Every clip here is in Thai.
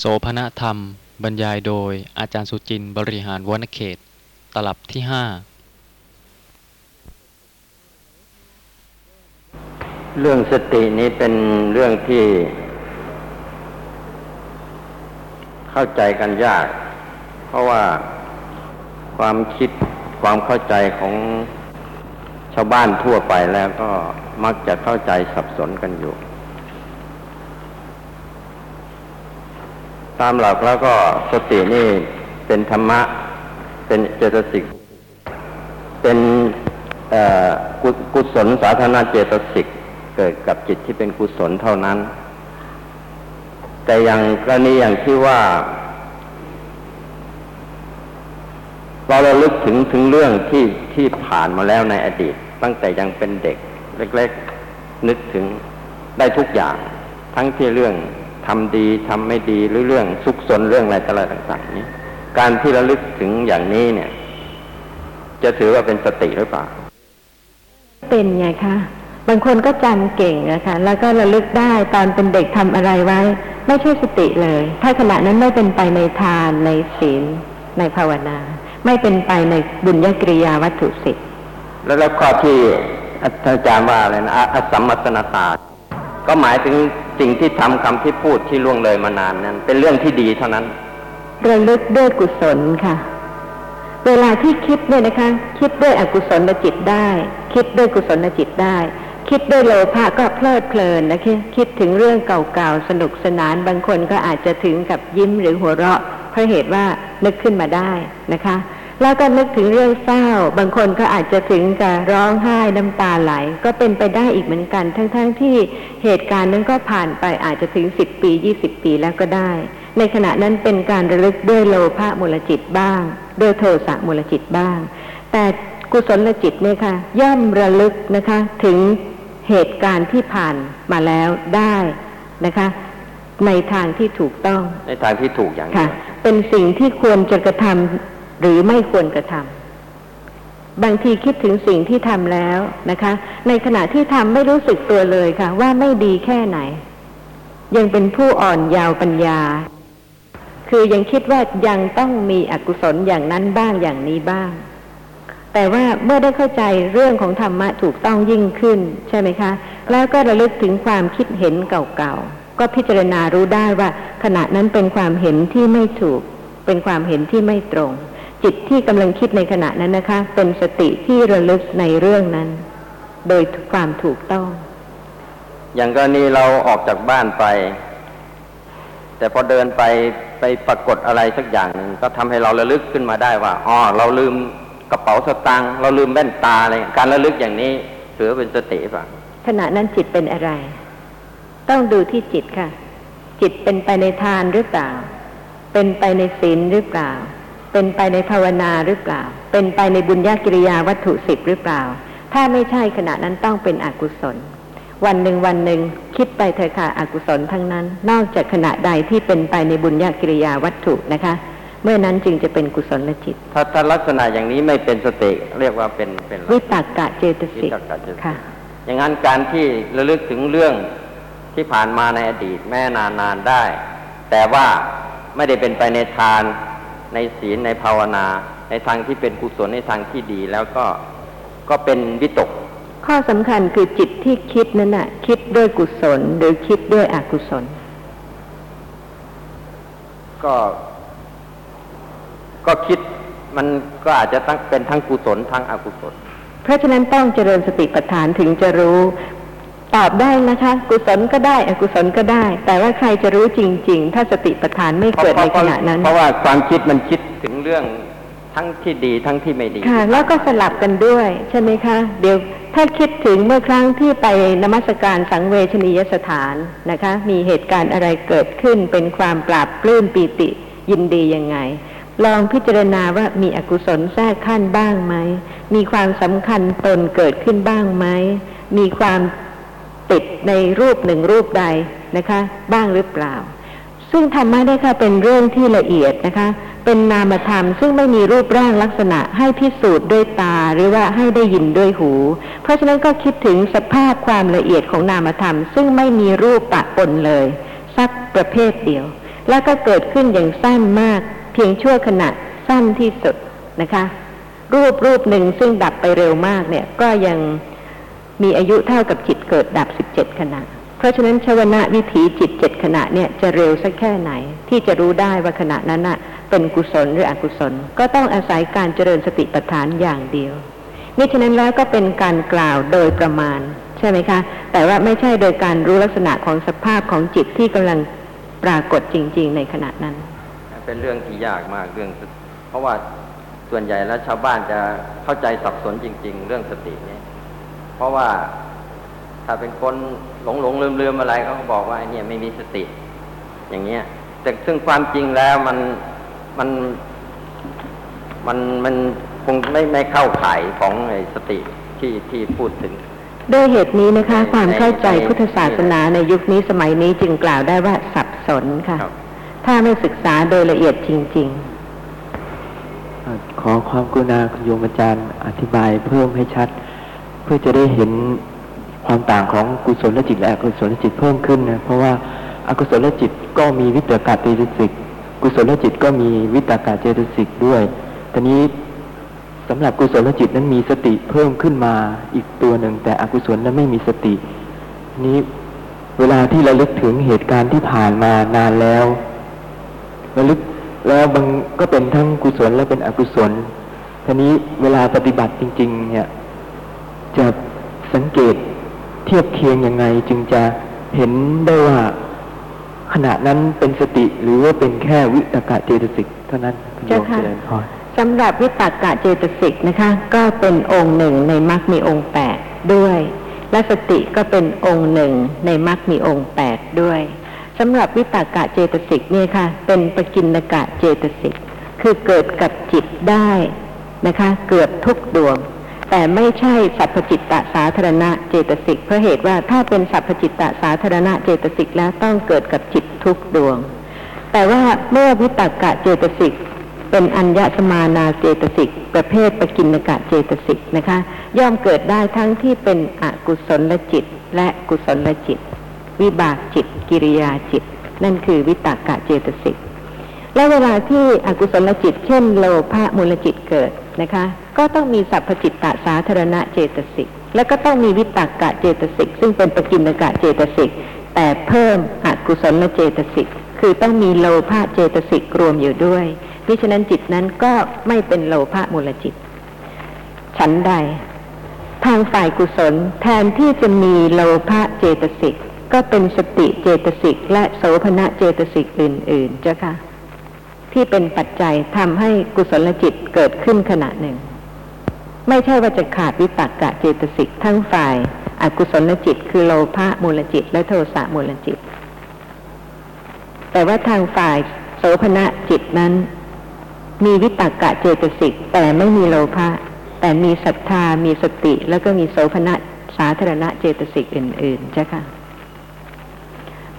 โสภณธรรม บรรยายโดยอาจารย์สุจินต์บริหารวนเขต ตลับที่ห้าเรื่องสตินี้เป็นเรื่องที่ เข้าใจกันยาก เพราะว่าความคิดความเข้าใจของชาวบ้านทั่วไปแล้วก็มักจะเข้าใจสับสนกันอยู่ ตามหลักแล้วก็สตินี่เป็นธรรมะ เป็นเจตสิก เป็นกุกุศลสาธารณเจตสิกเกิดกับจิตที่เป็นกุศลเท่านั้น แต่อย่างกรณีอย่างที่ว่า เราระลึกถึงถึงเรื่องที่ที่ผ่านมาแล้วในอดีต ตั้งแต่ยังเป็นเด็ก เล็ก ๆ นึกถึงได้ทุกอย่าง ทั้งที่เรื่อง ทำดีทำไม่ดีหรือเรื่องสุขสนเรื่องอะไรต่ออะไรต่างๆนี้ การที่ระลึกถึงอย่างนี้เนี่ย จะถือว่าเป็นสติหรือเปล่า เป็นไงคะบางคนก็จำเก่งนะคะ แล้วก็ระลึกได้ตอนเป็นเด็กทำอะไรไว้ ไม่ใช่สติเลย ถ้าขณะนั้นไม่เป็นไปในทานในศีลในภาวนา ไม่เป็นไปในบุญญกริยาวัตถุสิบแล้วแล้วข้อที่อาจารย์ว่าอะไรนะอะอสัมมัตนาตา ก็หมายถึงสิ่งที่ทำคำที่พูดที่ล่วงเลยมานานนั้น เป็นเรื่องที่ดีเท่านั้นระลึกด้วยกุศลค่ะ เวลาที่คิดเนี่ยนะคะ คิดด้วยอกุศลจิตได้ คิดด้วยกุศลจิตได้ คิดด้วยโลภะก็เพลิดเพลินนะคะคิดถึงเรื่องเก่าๆสนุกสนานบางคนก็อาจจะถึงกับยิ้มหรือหัวเราะเพราะเหตุว่านึกขึ้นมาได้นะคะ แล้วก็นึกถึงเรื่องเศร้า บางคนก็อาจจะถึงกับร้องไห้น้ำตาไหล ก็เป็นไปได้อีกเหมือนกัน ทั้งๆที่เหตุการณ์นั้นก็ผ่านไปอาจจะถึงสิบปียี่สิบปีแล้วก็ได้ ในขณะนั้นเป็นการระลึกด้วยโลภะมูลจิตบ้าง ด้วยโทสะมูลจิตบ้าง แต่กุศลจิตเนี่ยค่ะ ย่อมระลึกนะคะ ถึงเหตุการณ์ที่ผ่านมาแล้วได้นะคะ ในทางที่ถูกต้อง ในทางที่ถูกอย่างค่ะนี้เป็นสิ่งที่ควรจะกระทำ หรือไม่ควรกระทำบางทีคิดถึงสิ่งที่ทำแล้วนะคะ ในขณะที่ทำไม่รู้สึกตัวเลยค่ะ ว่าไม่ดีแค่ไหน ยังเป็นผู้อ่อนยาวปัญญา คือยังคิดว่ายังต้องมีอกุศลอย่างนั้นบ้างอย่างนี้บ้าง แต่ว่าเมื่อได้เข้าใจเรื่องของธรรมะถูกต้องยิ่งขึ้น ใช่ไหมคะ แล้วก็ระลึกถึงความคิดเห็นเก่าๆ ก็พิจารณารู้ได้ว่า ขณะนั้นเป็นความเห็นที่ไม่ถูก เป็นความเห็นที่ไม่ตรง จิตที่กำลังคิดในขณะนั้นนะคะ เป็นสติที่ระลึกในเรื่องนั้น โดยความถูกต้อง อย่างกรณีเราออกจากบ้านไป แต่พอเดินไปไปปรากฏอะไรสักอย่างหนึ่งก็ทำให้เราระลึกขึ้นมาได้ว่าอ๋อเราลืมกระเป๋าสตางค์เราลืมแว่นตาอะไรการระลึกอย่างนี้ถือว่าเป็นสติป่ะขณะนั้นจิตเป็นอะไร ต้องดูที่จิตค่ะ จิตเป็นไปในทานหรือเปล่า เป็นไปในศีลหรือเปล่า เป็นไปในภาวนาหรือเปล่า เป็นไปในบุญญากิริยาวัตถุสิบหรือเปล่า ถ้าไม่ใช่ขณะนั้นต้องเป็นอกุศล วันหนึ่งวันหนึ่งคิดไปเถอะค่ะอกุศลทั้งนั้น นอกจากขณะใดที่เป็นไปในบุญญากิริยาวัตถุนะคะ เมื่อนั้นจึงจะเป็นกุศลจิต ถ้าถ้าลักษณะอย่างนี้ไม่เป็นสติเรียกว่าเป็นเป็นอะไรวิตากกะเจตสิกวิตกกะเจตสิกค่ะ อย่างนั้นการที่ระลึกถึงเรื่องที่ผ่านมาในอดีตแม่นานนๆได้ แต่ว่าไม่ได้เป็นไปในทาน ในศีลในภาวนา ในทางที่เป็นกุศลในทางที่ดีแล้วก็ก็เป็นวิตก ข้อสำคัญคือจิตที่คิดนั้นน่ะ คิดด้วยกุศลหรือคิดด้วยอกุศล ก็ ก็คิดมันก็อาจจะตั้งเป็นทั้งกุศลทั้งอกุศล เพราะฉะนั้นต้องเจริญสติปัฏฐานถึงจะรู้ ตอบได้นะคะ กุศลก็ได้ อกุศลก็ได้ แต่ว่าใครจะรู้จริง ๆ ถ้าสติปัฏฐานไม่เกิดในขณะนั้น เพราะว่าความคิดมันคิดถึงเรื่องทั้งที่ดีทั้งที่ไม่ดีค่ะ แล้วก็สลับกันด้วยใช่ไหมคะ เดี๋ยวถ้าคิดถึงเมื่อครั้งที่ไปนมัสการสังเวชนียสถานนะคะ มีเหตุการณ์อะไรเกิดขึ้นเป็นความปราบปลื้มปีติยินดียังไง ลองพิจารณาว่ามีอกุศลแทรกขั้นบ้างไหมมีความสำคัญตนเกิดขึ้นบ้างไหมมีความ ติดในรูปหนึ่งรูปใดนะคะ บ้างหรือเปล่า ซึ่งธรรมะได้ค่ะเป็นเรื่องที่ละเอียดนะคะ เป็นนามธรรมซึ่งไม่มีรูปร่างลักษณะให้พิสูจน์ด้วยตาหรือว่าให้ได้ยินด้วยหู เพราะฉะนั้นก็คิดถึงสภาพความละเอียดของนามธรรม ซึ่งไม่มีรูปปะปนเลย สักประเภทเดียว แล้วก็เกิดขึ้นอย่างสั้นมาก เพียงชั่วขณะสั้นที่สุดนะคะ รูปรูปหนึ่งซึ่งดับไปเร็วมากเนี่ยก็ยัง มีอายุเท่ากับจิตเกิดดับสิบเจ็ดขณะ เพราะฉะนั้นชวนะวิถีจิตเจ็ดขณะเนี่ยจะเร็วสักแค่ไหน ที่จะรู้ได้ว่าขณะนั้นน่ะเป็นกุศลหรืออกุศล ก็ต้องอาศัยการเจริญสติปัฏฐานอย่างเดียวนี่ฉะนั้นแล้วก็เป็นการกล่าวโดยประมาณ ใช่ไหมคะ แต่ว่าไม่ใช่โดยการรู้ลักษณะของสภาพของจิตที่กำลังปรากฏจริง ๆ ในขณะนั้น เป็นเรื่องที่ยากมากเรื่อง เพราะว่าส่วนใหญ่แล้วชาวบ้านจะเข้าใจสับสนจริง ๆ เรื่องสติเนี้ เพราะว่าถ้าเป็นคนหลงหลงลืมลืมๆอะไรเขาก็บอกว่าไอ้เนี่ยไม่มีสติ อย่างเงี้ย แต่ซึ่งความจริงแล้วมันมันมันมันคงไม่ไม่เข้าข่ายของไอ้สติที่ที่พูดถึงด้วยเหตุนี้นะคะในความเข้าใจในพุทธศาสนาในยุคนี้สมัยนี้จึงกล่าวได้ว่าสับสนค่ะครับถ้าไม่ศึกษาโดยละเอียดจริงเอ่อขอความกรุณาคุณโยมอาจารย์อธิบายเพิ่มให้ชัด เพื่อจะได้เห็นความต่างของกุศลจิตและอกุศลจิตเพิ่มขึ้นนะเพราะว่าอากุศลจิตก็มีวิตกาเจตสิก กุศลจิตก็มีวิตกาเจตสิกด้วยทีนี้สำหรับกุศลจิตนั้นมีสติเพิ่มขึ้นมาอีกตัวหนึ่ง แต่อกุศลนั้นไม่มีสติ นี้เวลาที่เราลึกถึงเหตุการณ์ที่ผ่านมานานแล้วระลึกแล้วบางก็เป็นทั้งกุศลและเป็นอกุศลทีนี้เวลาปฏิบัติจริง ๆ เนี่ย จะสังเกตเทียบเคียงยังไง จึงจะเห็นได้ว่าขณะนั้นเป็นสติหรือว่าเป็นแค่วิตกะเจตสิกเท่านั้นคุณโยมเจ้าค่ะเจริญพรๆสำหรับวิตากะเจตสิกนะคะ ก็เป็นองค์หนึ่งในมรรคมีองค์แปดด้วย และสติก็เป็นองค์หนึ่งในมรรคมีองค์แปดด้วยสำหรับวิตากะเจตสิกเนี่ยค่ะ เป็นปกินกะเจตสิกคือเกิดกับจิตได้นะคะ เกือบทุกดวง แต่ไม่ใช่สัพพจิตตสาธารณะเจตสิกเพราะเหตุว่าถ้าเป็นสัพพจิตตสาธารณะเจตสิกแล้วต้องเกิดกับจิตทุกดวง แต่ว่าเมื่อวิตกะเจตสิกเป็นอัญญสมานาเจตสิกประเภทปกินกะเจตสิกนะคะ ย่อมเกิดได้ทั้งที่เป็นอกุศลจิต และกุศลจิต วิบากจิต กิริยาจิต นั่นคือวิตกะเจตสิกและเวลาที่อกุศลจิต เช่นโลภะมูลจิตเกิดนะคะ ก็ต้องมีสัพพจิตตสาธารณะเจตสิก แล้วก็ต้องมีวิตากะเจตสิก ซึ่งเป็นปกินกะเจตสิก แต่เพิ่มอกุศลเจตสิก คือต้องมีโลภะเจตสิกรวมอยู่ด้วยมิฉะนั้นจิตนั้นก็ไม่เป็นโลภะมูลจิต ฉันใด ทางฝ่ายกุศลแทนที่จะมีโลภะเจตสิก ก็เป็นสติเจตสิก และโสภณะเจตสิกอื่น ๆ เจ้าค่ะที่เป็นปัจจัยทำให้กุศลจิตเกิดขึ้นขณะหนึ่ง ไม่ใช่ว่าจะขาดวิปักกะเจตสิกทั้งฝ่ายอากุศลจิต คือโลภะมูลจิต และโทสะมูลจิต แต่ว่าทางฝ่ายโสภณะจิตนั้น มีวิตากกะเจตสิกแต่ไม่มีโลภะแต่มีศรัทธามีสติ แล้วก็มีโสภณะสาธารณะเจตสิกอื่นๆเจ้าค่ะ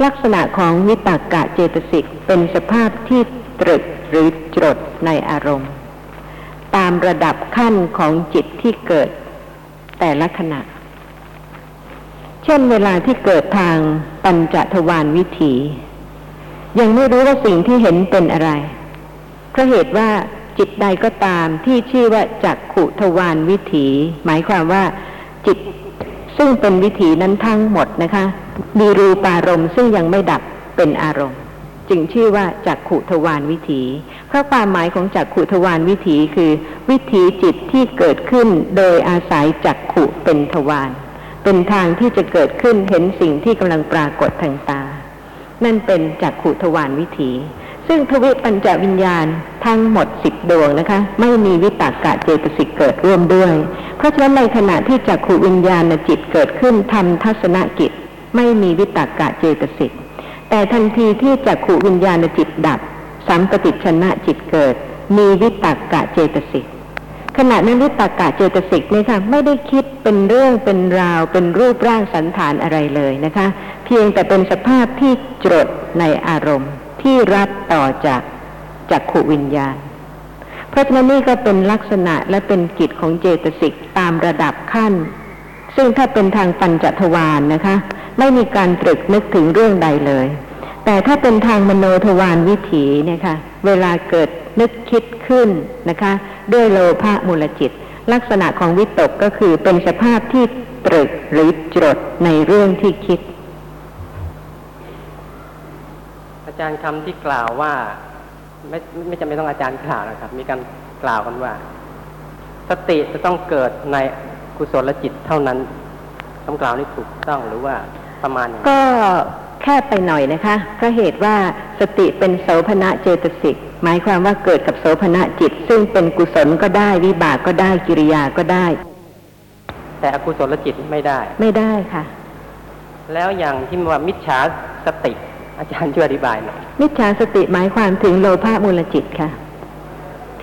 ลักษณะของวิตากกะเจตสิกเป็นสภาพที่ตรึกหรือจดในอารมณ์ ตามระดับขั้นของจิตที่เกิด แต่ละขณะ เช่นเวลาที่เกิดทางปัญจทวารวิถี ยังไม่รู้ว่าสิ่งที่เห็นเป็นอะไรเพราะเหตุว่าจิตใดก็ตามที่ชื่อว่าจักขุทวารวิถี หมายความว่า จิตซึ่งเป็นวิถีนั้นทั้งหมดนะคะ มีรูปารมณ์ซึ่งยังไม่ดับเป็นอารมณ์ จึงชื่อว่าจักขุทวารวิถี เพราะความหมายของจักขุทวารวิถีคือ วิถีจิตที่เกิดขึ้นโดยอาศัยจักขุเป็นทวารเป็นทางที่จะเกิดขึ้นเห็นสิ่งที่กำลังปรากฏทางตา นั่นเป็นจักขุทวารวิถี ซึ่งทวิปัญจวิญญาณทั้งหมดสิบดวงนะคะ ไม่มีวิตากะเจตสิกเกิดร่วมด้วย เพราะฉะนั้นในขณะที่จักขุวิญญาณจิตเกิดขึ้นทำทัศนกิจ ไม่มีวิตากะเจตสิก แต่ทันทีที่จักขุวิญญาณจิตดับสัมปติชนะจิตเกิด มีวิตากกะเจตสิกขณะนั้นวิตากะเจตสิกเนี่ยค่ะไม่ได้คิดเป็นเรื่องเป็นราวเป็นรูปร่างสันฐานอะไรเลยนะคะ เพียงแต่เป็นสภาพที่จดในอารมณ์ที่รับต่อจากจักขุวิญญาณ เพราะฉะนั้นนี่ก็เป็นลักษณะและเป็นกิจของเจตสิกตามระดับขั้น ซึ่งถ้าเป็นทางปัญจทวารนนะคะ ไม่มีการตรึกนึกถึงเรื่องใดเลย แต่ถ้าเป็นทางมโนทวารวิถีเนี่ยค่ะเวลาเกิดนึกคิดขึ้นนะคะ ด้วยโลภะมูลจิต ลักษณะของวิตกก็คือเป็นสภาพที่ตรึกหรือจดในเรื่องที่คิด อาจารย์คำที่กล่าวว่า ไม่ไม่จำเป็นต้องอาจารย์กล่าวนะครับ มีการกล่าวกันว่า สติจะต้องเกิดในกุศลจิตเท่านั้นคำกล่าวนี้ถูกต้องหรือว่า ประมาณอย่างนั้นก็แค่ไปหน่อยนะคะเพราะเหตุว่าสติเป็นโสภณะเจตสิกหมายความว่าเกิดกับโสภณะจิต ซึ่งเป็นกุศลก็ได้วิบากก็ได้กิริยาก็ได้ แต่อกุศลจิตไม่ได้ ไม่ได้ค่ะ แล้วอย่างที่ว่ามิจฉาสติ อาจารย์ช่วยอธิบายหน่อยมิจฉาสติหมายความถึงโลภะมูลจิตค่ะ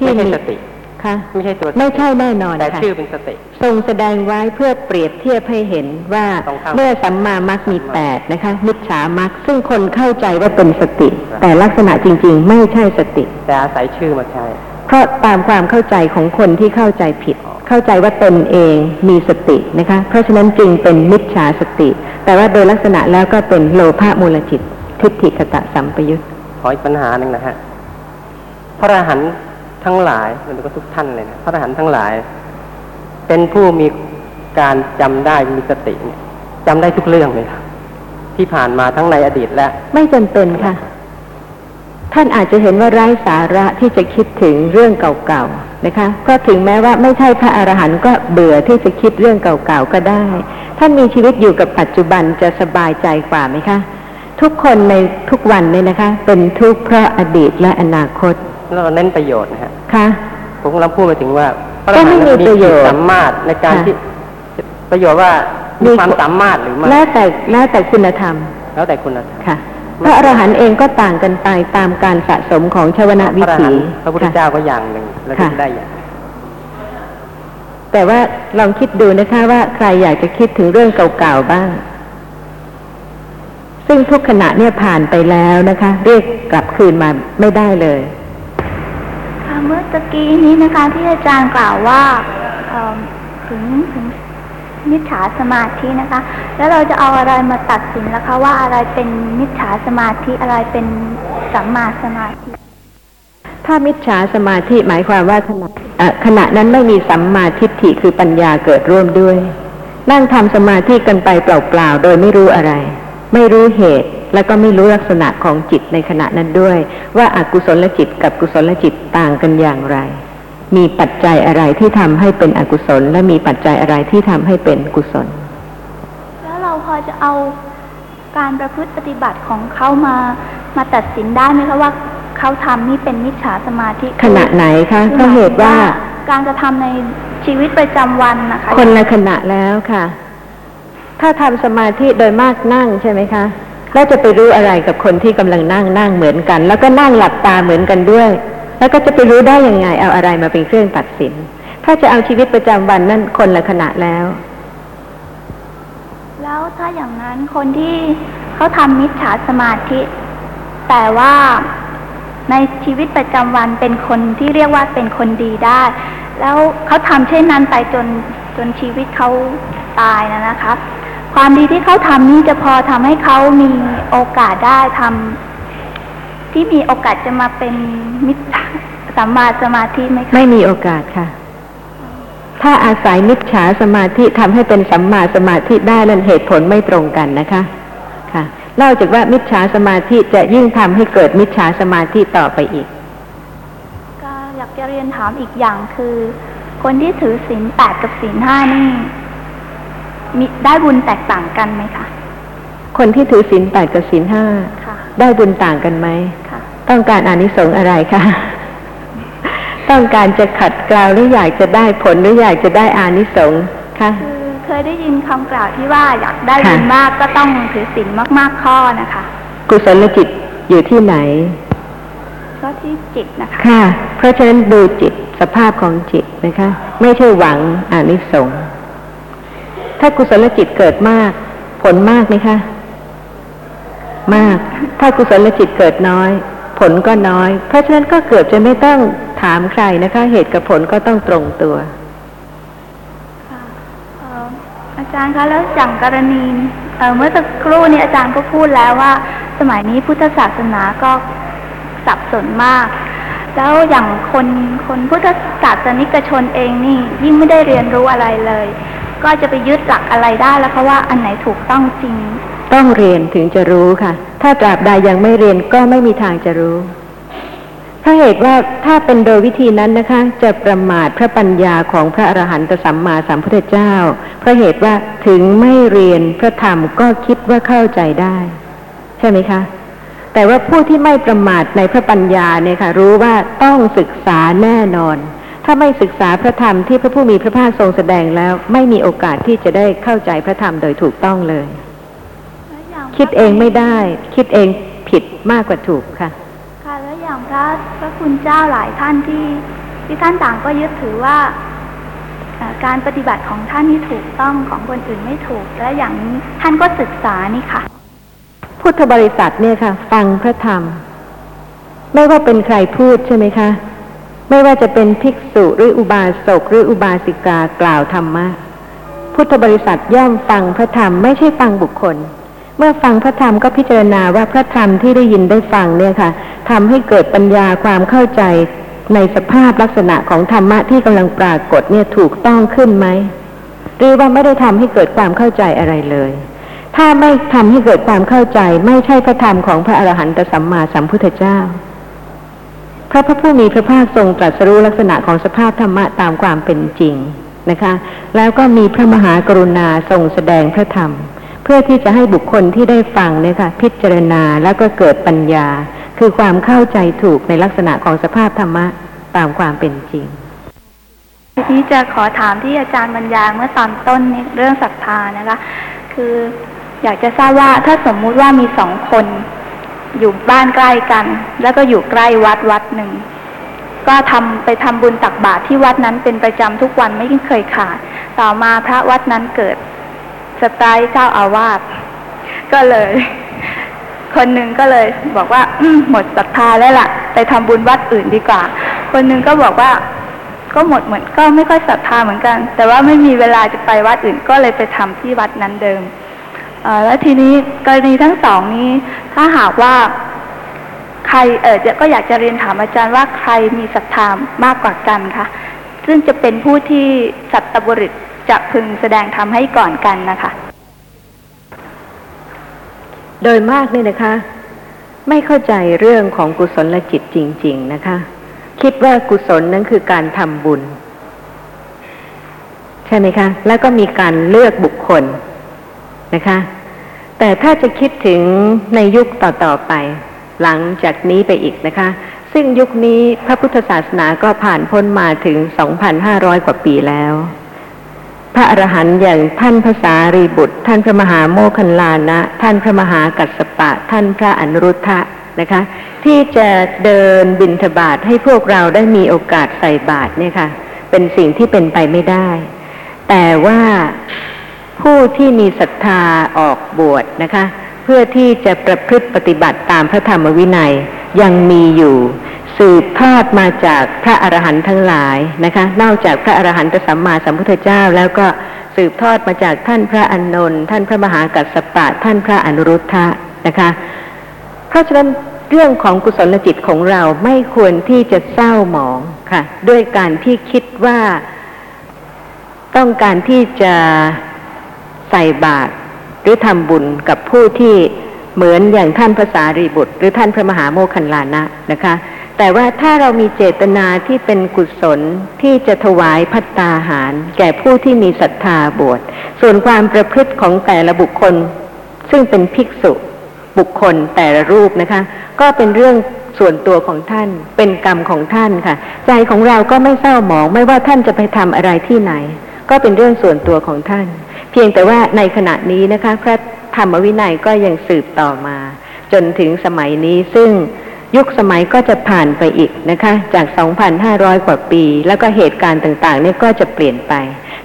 ไม่ใช่สติ ค่ะไม่ใช่ตัวไม่ใช่แน่นอนแต่ค่ะชื่อเป็นสติทรงแสดงไว้เพื่อเปรียบเทียบให้เห็นว่าตรงข้ามเมื่อสัมมามัคมีแปดนะคะ มิจฉามัคซึ่งคนเข้าใจว่าเป็นสติ แต่ลักษณะจริง ๆ ไม่ใช่สติ แต่อาศัยชื่อมาใช้เพราะตามความเข้าใจของคนที่เข้าใจผิด เข้าใจว่าตนเองมีสตินะคะ เพราะฉะนั้นจึงเป็นมิจฉาสติ แต่ว่าโดยลักษณะแล้วก็เป็นโลภะมูลจิตทิฏฐิคตะสัมปยุตขออีกปัญหาหนึ่งนะฮะพระอรหันต์ ทั้งหลายแล้วก็ทุกท่านเลยนะพระอรหันต์ทั้งหลาย เป็นผู้มีการจำได้มีสติเนี่ยจำได้ทุกเรื่องเลยครับที่ผ่านมาทั้งในอดีตและ ไม่จำเป็นค่ะ ท่านอาจจะเห็นว่าไร้สาระที่จะคิดถึงเรื่องเก่าๆนะคะ เพราะถึงแม้ว่าไม่ใช่พระอรหันต์ก็เบื่อที่จะคิดเรื่องเก่าๆก็ได้ ท่านมีชีวิตอยู่กับปัจจุบันจะสบายใจกว่าไหมคะทุกคนในทุกวันเนี่ยนะคะ เป็นทุกข์เพราะอดีตและอนาคต เราเน้นประโยชน์นะฮะ ค่ะผมกำลังพูดไปถึงว่าพระอรก็หัไม่นต์มีมีประโยชน์สามารถในการค่ะที่ประโยชน์ว่ามีความสามารถหรือไม่แล้วแต่แล้วแต่คุณธรรม แล้วแต่คุณธรรมค่ะพระอรหันต์เองก็ต่างกันไปตามการสะสมของชวนะพวิระอรหัถีนต์พระพุทธค่ะเจ้าก็อย่างหนึ่งแล้วก็ค่ะได้อย่างแต่ว่าลองคิดดูนะคะว่าใครอยากจะคิดถึงเรื่องเก่าๆบ้าง ซึ่งทุกขณะเนี่ยผ่านไปแล้วนะคะ เรียกกลับคืนมาไม่ได้เลยค่ะ เมื่อตะกี้นี้นะคะที่อาจารย์กล่าวว่าถึงถึงมิจฉาสมาธินะคะ แล้วเราจะเอาอะไรมาตัดสินล่ะคะ ว่าอะไรเป็นมิจฉาสมาธิอะไรเป็นสัมมาสมาธิ ถ้ามิจฉาสมาธิหมายความว่าขณะขณะนั้นไม่มีสัมมาทิฏฐิคือปัญญาเกิดร่วมด้วย นั่งทำสมาธิกันไปเปล่าๆโดยไม่รู้อะไร ไม่รู้เหตุแล้วก็ไม่รู้ลักษณะของจิตในขณะนั้นด้วย ว่าอากุศลจิตกับกุศลจิตต่างกันอย่างไร มีปัจจัยอะไรที่ทำให้เป็นอกุศล และมีปัจจัยอะไรที่ทำให้เป็นกุศล แล้วเราพอจะเอาการประพฤติปฏิบัติของเขามามาตัดสินได้ไหมคะว่าเขาทำนี่เป็นมิจฉาสมาธิขณะไหนคะก็เหตุว่าการกระทำในชีวิตประจำวันนะคะ คนละขณะแล้วค่ะ ถ้าทำสมาธิโดยมากนั่งใช่ไหมคะ แล้วจะไปรู้อะไรกับคนที่กำลังนั่งนั่งเหมือนกัน แล้วก็นั่งหลับตาเหมือนกันด้วย แล้วก็จะไปรู้ได้ยังไงเอาอะไรมาเป็นเครื่องตัดสิน ถ้าจะเอาชีวิตประจำวันนั่นคนละขณะแล้ว แล้วถ้าอย่างนั้นคนที่เขาทำมิจฉาสมาธิ แต่ว่าในชีวิตประจำวันเป็นคนที่เรียกว่าเป็นคนดีได้ แล้วเขาทำเช่นนั้นไปจนจนชีวิตเขาตายนะนะครับ ความดีที่เขาทำนี่จะพอทำให้เขามีโอกาสได้ทำที่มีโอกาสจะมาเป็นมิจฉาสัมมาสมาธิไหมคะไม่มีโอกาสค่ะ ถ้าอาศัยมิจฉาสมาธิทำให้เป็นสัมมาสมาธิได้นั้นเหตุผลไม่ตรงกันนะคะ ค่ะเล่าจากว่ามิจฉาสมาธิจะยิ่งทำให้เกิดมิจฉาสมาธิต่อไปอีก ก็อยากจะเรียนถามอีกอย่างคือ คนที่ถือศีลแปดกับศีลห้านี่ มีได้บุญแตกต่างกันไหมคะ คนที่ถือศีลแปดกับศีลห้าค่ะได้บุญต่างกันไหมค่ะต้องการอานิสงส์อะไรคะ ต้องการจะขัดเกลาหรืออยากจะได้ผลหรืออยากจะได้อานิสงส์คะคือเคยได้ยินคำกล่าวที่ว่าอยากได้ค่ะบุญมากก็ต้องถือศีลมาก ๆ ข้อนะคะ กุศลจิตอยู่ที่ไหน ก็ที่จิตนะคะ ค่ะ เพราะฉะนั้นดูจิตสภาพของจิตนะคะ ไม่ใช่หวังอานิสงส์ ถ้ากุศลจิตเกิดมาก ผลมากไหมคะ มาก ถ้ากุศลจิตเกิดน้อย ผลก็น้อย เพราะฉะนั้นก็เกิดจะไม่ต้องถามใครนะคะ เหตุกับผลก็ต้องตรงตัวค่ะอาจารย์คะแล้วอย่างกรณีเเมื่อสักครู่นี้อาจารย์ก็พูดแล้วว่า สมัยนี้พุทธศาสนาก็สับสนมากแล้วอย่างคนคนพุทธศาสนิกชนเองนี่ยิ่งไม่ได้เรียนรู้อะไรเลย ก็จะไปยึดหลักอะไรได้แล้วเพราะว่าอันไหนถูกต้องจริง ต้องเรียนถึงจะรู้ค่ะ ถ้าตราบใดยังไม่เรียนก็ไม่มีทางจะรู้เพราะเหตุว่าถ้าเป็นโดยวิธีนั้นนะคะ จะประมาทพระปัญญาของพระอรหันตสัมมาสัมพุทธเจ้า เพราะเหตุว่าถึงไม่เรียนพระธรรมก็คิดว่าเข้าใจได้ ใช่ไหมคะ แต่ว่าผู้ที่ไม่ประมาทในพระปัญญาเนี่ยค่ะ รู้ว่าต้องศึกษาแน่นอน ถ้าไม่ศึกษาพระธรรมที่พระผู้มีพระภาคทรงแสดงแล้ว ไม่มีโอกาสที่จะได้เข้าใจพระธรรมโดยถูกต้องเลย คิดเองไม่ได้ คิดเองผิดมากกว่าถูกค่ะ ค่ะแล้วอย่างพระพระคุณเจ้าหลายท่านที่ที่ท่านต่างก็ยึดถือว่าเอ่อการปฏิบัติของท่านนี่ถูกต้องของคนอื่นไม่ถูก และอย่างนี้ท่านก็ศึกษานี่ค่ะ พุทธบริษัทเนี่ยค่ะ ฟังพระธรรม ไม่ว่าเป็นใครพูดใช่ไหมคะ ไม่ว่าจะเป็นภิกษุหรืออุบาสกหรืออุบาสิกากล่าวธรรมะ พุทธบริษัทย่อมฟังพระธรรมไม่ใช่ฟังบุคคล เมื่อฟังพระธรรมก็พิจารณาว่าพระธรรมที่ได้ยินได้ฟังเนี่ยค่ะทำให้เกิดปัญญาความเข้าใจในสภาพลักษณะของธรรมะที่กำลังปรากฏเนี่ยถูกต้องขึ้นไหมหรือว่าไม่ได้ทำให้เกิดความเข้าใจอะไรเลย ถ้าไม่ทำให้เกิดความเข้าใจ ไม่ใช่พระธรรมของพระอรหันตสัมมาสัมพุทธเจ้า พระพระผู้มีพระภาคทรงตรัสรู้ลักษณะของสภาพธรรมะตามความเป็นจริงนะคะ แล้วก็มีพระมหากรุณาทรงแสดงพระธรรม เพื่อที่จะให้บุคคลที่ได้ฟังเนี่ยค่ะพิจารณาแล้วก็เกิดปัญญา คือความเข้าใจถูกในลักษณะของสภาพธรรมะตามความเป็นจริง ทีนี้จะขอถามที่อาจารย์บรรยายเมื่อตอนต้นนเรื่องศรัทธานะคะ คืออยากจะทราบว่าถ้าสมมุติว่ามีสองคน อยู่บ้านใกล้กัน แล้วก็อยู่ใกล้วัดวัดหนึ่ง ก็ทำไปทำบุญตักบาตรที่วัดนั้นเป็นประจำทุกวันไม่เคยขาด ต่อมาพระวัดนั้นเกิดสไตล์เจ้าอาวาสก็เลย คนหนึ่งก็เลยบอกว่า อืหมดศรัทธาแล้วล่ะ ไปทำบุญวัดอื่นดีกว่า คนหนึ่งก็บอกว่าก็หมดเหมือนก็ไม่ค่อยศรัทธาเหมือนกัน แต่ว่าไม่มีเวลาจะไปวัดอื่นก็เลยไปทำที่วัดนั้นเดิม แล้วทีนี้กรณีทั้งสองนี้ ถ้าหากว่าใครเออก็อยากจะเรียนถามอาจารย์ว่าใครมีศรัทธามากกว่ากันคะซึ่งจะเป็นผู้ที่สัตบุรุษจะพึงแสดงธรรมให้ก่อนกันนะคะ โดยมากเนี่ยนะคะ ไม่เข้าใจเรื่องของกุศลจิตจริง ๆนะคะ คิดว่ากุศลนั้นคือการทำบุญ ใช่ไหมคะ แล้วก็มีการเลือกบุคคล นะคะ แต่ถ้าจะคิดถึงในยุคต่อๆไป หลังจากนี้ไปอีกนะคะ ซึ่งยุคนี้พระพุทธศาสนาก็ผ่านพ้นมาถึง 2,500 กว่าปีแล้ว พระอรหันต์อย่างท่านพระสารีบุตร ท่านพระมหาโมคคัลลานะ ท่านพระมหากัสสปะ ท่านพระอนุรุทธะนะคะ ที่จะเดินบินทบาทให้พวกเราได้มีโอกาสใส่บาตรเนี่ยค่ะ เป็นสิ่งที่เป็นไปไม่ได้ แต่ว่า ผู้ที่มีศรัทธาออกบวชนะคะ เพื่อที่จะประพฤติปฏิบัติตามพระธรรมวินัยยังมีอยู่ สืบทอดมาจากพระอรหันต์ทั้งหลายนะคะนอกจากพระอรหันตสัมมาสัมพุทธเจ้า แล้วก็สืบทอดมาจากท่านพระอานนท์ท่านพระมหากัสสปะท่านพระอนุรุทธะนะคะ เพราะฉะนั้นเรื่องของกุศลจิตของเราไม่ควรที่จะเศร้าหมองค่ะ ด้วยการที่คิดว่าต้องการที่จะ ใส่บาตรหรือทำบุญกับผู้ที่เหมือนอย่างท่านพระสารีบุตร หรือท่านพระมหาโมคคัลลานะนะคะ แต่ว่าถ้าเรามีเจตนาที่เป็นกุศลที่จะถวายพัตตาหาร แก่ผู้ที่มีศรัทธาบวชส่วนความประพฤติของแต่ละบุคคล ซึ่งเป็นภิกษุบุคคลแต่ละรูปนะคะ ก็เป็นเรื่องส่วนตัวของท่านเป็นกรรมของท่านค่ะ ใจของเราก็ไม่เศร้าหมองไม่ว่าท่านจะไปทำอะไรที่ไหน ก็เป็นเรื่องส่วนตัวของท่าน เพียงแต่ว่าในขณะนี้นะคะ พระธรรมวินัยก็ยังสืบต่อมา จนถึงสมัยนี้ซึ่งยุคสมัยก็จะผ่านไปอีกนะคะ จาก 2,500 กว่าปี แล้วก็เหตุการณ์ต่างๆเนี่ยก็จะเปลี่ยนไป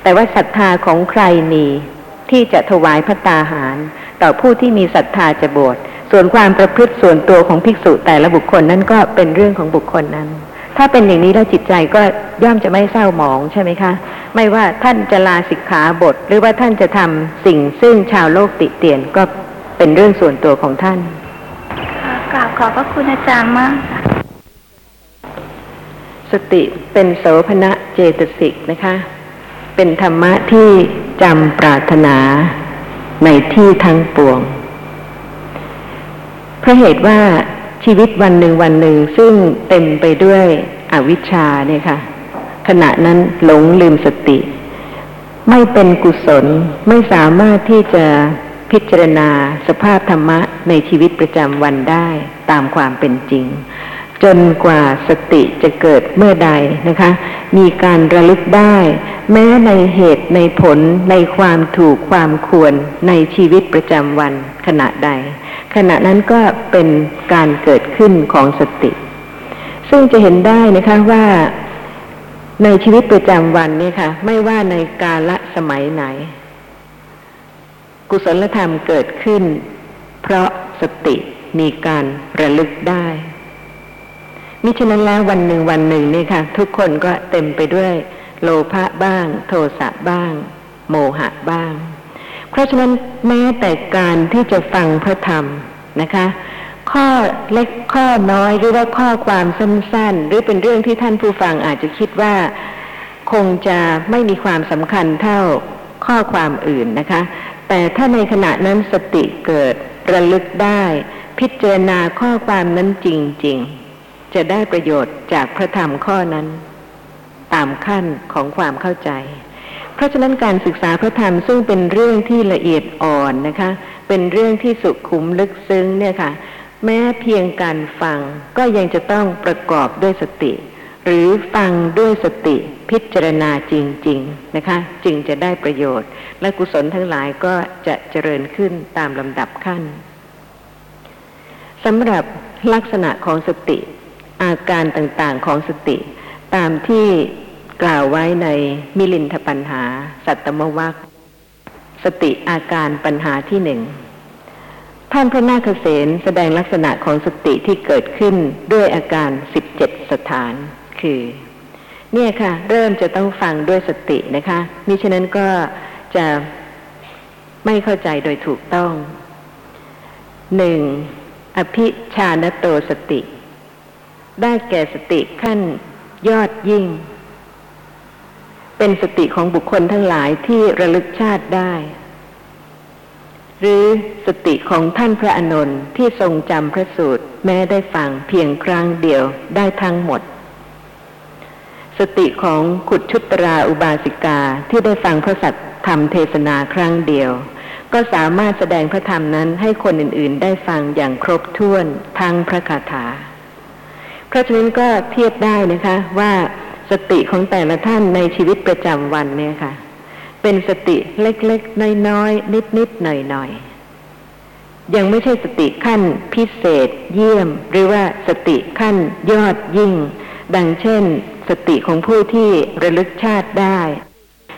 แต่ว่าศรัทธาของใครมีที่จะถวายพระตาหาร ต่อผู้ที่มีศรัทธาจะบวชส่วนความประพฤติส่วนตัวของภิกษุแต่ละบุคคลนั้นก็เป็นเรื่องของบุคคลนั้น ถ้าเป็นอย่างนี้แล้วจิตใจก็ย่อมจะไม่เศร้าหมองใช่ไหมคะ ไม่ว่าท่านจะลาสิกขาบท หรือว่าท่านจะทำสิ่งซึ่งชาวโลกติเตียนก็เป็นเรื่องส่วนตัวของท่านค่ะกราบขอบพระคุณอาจารย์มากค่ะสติเป็นโสภณะเจตสิกนะคะ เป็นธรรมะที่จำปรารถนาในที่ทั้งปวงเพราะเหตุว่า ชีวิตวันหนึ่งวันหนึ่งซึ่งเต็มไปด้วยอวิชชาเนี่ยค่ะ ขณะนั้นหลงลืมสติ ไม่เป็นกุศลไม่สามารถที่จะพิจารณาสภาพธรรมะในชีวิตประจำวันได้ตามความเป็นจริง จนกว่าสติจะเกิดเมื่อใดนะคะ มีการระลึกได้ แม้ในเหตุในผลในความถูกความควรในชีวิตประจำวันขณะใด ขณะนั้นก็เป็นการเกิดขึ้นของสติ ซึ่งจะเห็นได้นะคะว่าในชีวิตประจำวันนี่ค่ะ ไม่ว่าในกาละสมัยไหน กุศลธรรมเกิดขึ้น เพราะสติมีการระลึกได้ มิฉะนั้นแล้ววันหนึ่งวันหนึ่งนี่ค่ะ ทุกคนก็เต็มไปด้วยโลภะบ้าง โทสะบ้าง โมหะบ้าง เพราะฉะนั้นแม้แต่การที่จะฟังพระธรรมนะคะ ข้อเล็กข้อน้อยหรือว่าข้อความสั้นๆ หรือเป็นเรื่องที่ท่านผู้ฟังอาจจะคิดว่า คงจะไม่มีความสำคัญเท่าข้อความอื่นนะคะ แต่ถ้าในขณะนั้นสติเกิดระลึกได้ พิจารณาข้อความนั้นจริง ๆ จะได้ประโยชน์จากพระธรรมข้อนั้น ตามขั้นของความเข้าใจ เพราะฉะนั้นการศึกษาพระธรรมซึ่งเป็นเรื่องที่ละเอียดอ่อนนะคะ เป็นเรื่องที่สุขุมลึกซึ้งเนี่ยค่ะ แม้เพียงการฟังก็ยังจะต้องประกอบด้วยสติ หรือฟังด้วยสติพิจารณาจริง ๆนะคะ จึงจะได้ประโยชน์ และกุศลทั้งหลายก็จะเจริญขึ้นตามลำดับขั้นสำหรับลักษณะของสติ อาการต่างๆของสติ ตามที่กล่าวไว้ในมิลินทปัญหา สัตตมวัคสติอาการปัญหาที่หนึ่งท่านพระนาคเษนแสดงลักษณะของสติที่เกิดขึ้นด้วยอาการสิบเจ็ดสถาน คือ เนี่ยค่ะ เริ่มจะต้องฟังด้วยสตินะคะมิฉะนั้นก็จะไม่เข้าใจโดยถูกต้องหนึ่งอภิชานโตสติ ได้แก่สติขั้นยอดยิ่ง เป็นสติของบุคคลทั้งหลายที่ระลึกชาติได้ หรือสติของท่านพระอานนท์ที่ทรงจำพระสูตรแม้ได้ฟังเพียงครั้งเดียวได้ทั้งหมด สติของขุดชุตราอุบาสิกาที่ได้ฟังพระสัตธรรมเทศนาครั้งเดียว ก็สามารถแสดงพระธรรมนั้นให้คนอื่น ๆ ได้ฟังอย่างครบถ้วนทั้งพระคาถา เพราะฉะนั้นก็เทียบได้นะคะว่าสติของแต่ละท่านในชีวิตประจำวันเนี่ยค่ะ เป็นสติเล็กๆ น้อยๆ นิดๆ หน่อยๆ ยังไม่ใช่สติขั้นพิเศษ เยี่ยม หรือว่าสติขั้นยอดยิ่ง ดังเช่น สติของผู้ที่ระลึกชาติได้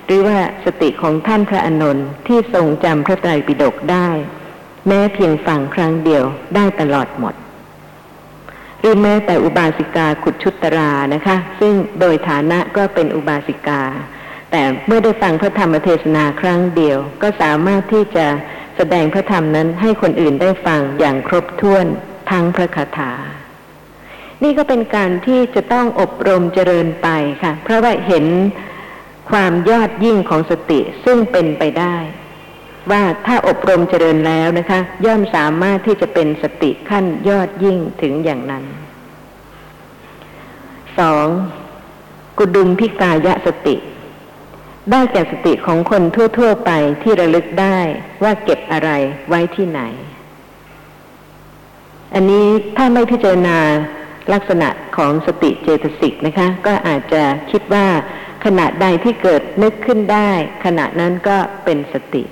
หรือว่าสติของท่านพระอานนท์ที่ทรงจำพระไตรปิฎกได้ แม้เพียงฟังครั้งเดียวได้ตลอดหมด หรือแม้แต่อุบาสิกาขุดชุตรานะคะ ซึ่งโดยฐานะก็เป็นอุบาสิกา แต่เมื่อได้ฟังพระธรรมเทศนาครั้งเดียว ก็สามารถที่จะแสดงพระธรรมนั้นให้คนอื่นได้ฟังอย่างครบถ้วนทั้งพระคาถา นี่ก็เป็นการที่จะต้องอบรมเจริญไปค่ะ เพราะว่าเห็นความยอดยิ่งของสติซึ่งเป็นไปได้ ว่าถ้าอบรมเจริญแล้วนะคะ ย่อมสามารถที่จะเป็นสติขั้นยอดยิ่งถึงอย่างนั้นสองกุดุมพิกายะสติ ได้แก่สติของคนทั่ว ๆ ไปที่ระลึกได้ว่าเก็บอะไรไว้ที่ไหน อันนี้ถ้าไม่พิจารณาลักษณะของสติเจตสิกนะคะ ก็อาจจะคิดว่าขณะใดที่เกิดนึกขึ้นได้ ขณะนั้นก็เป็นสติ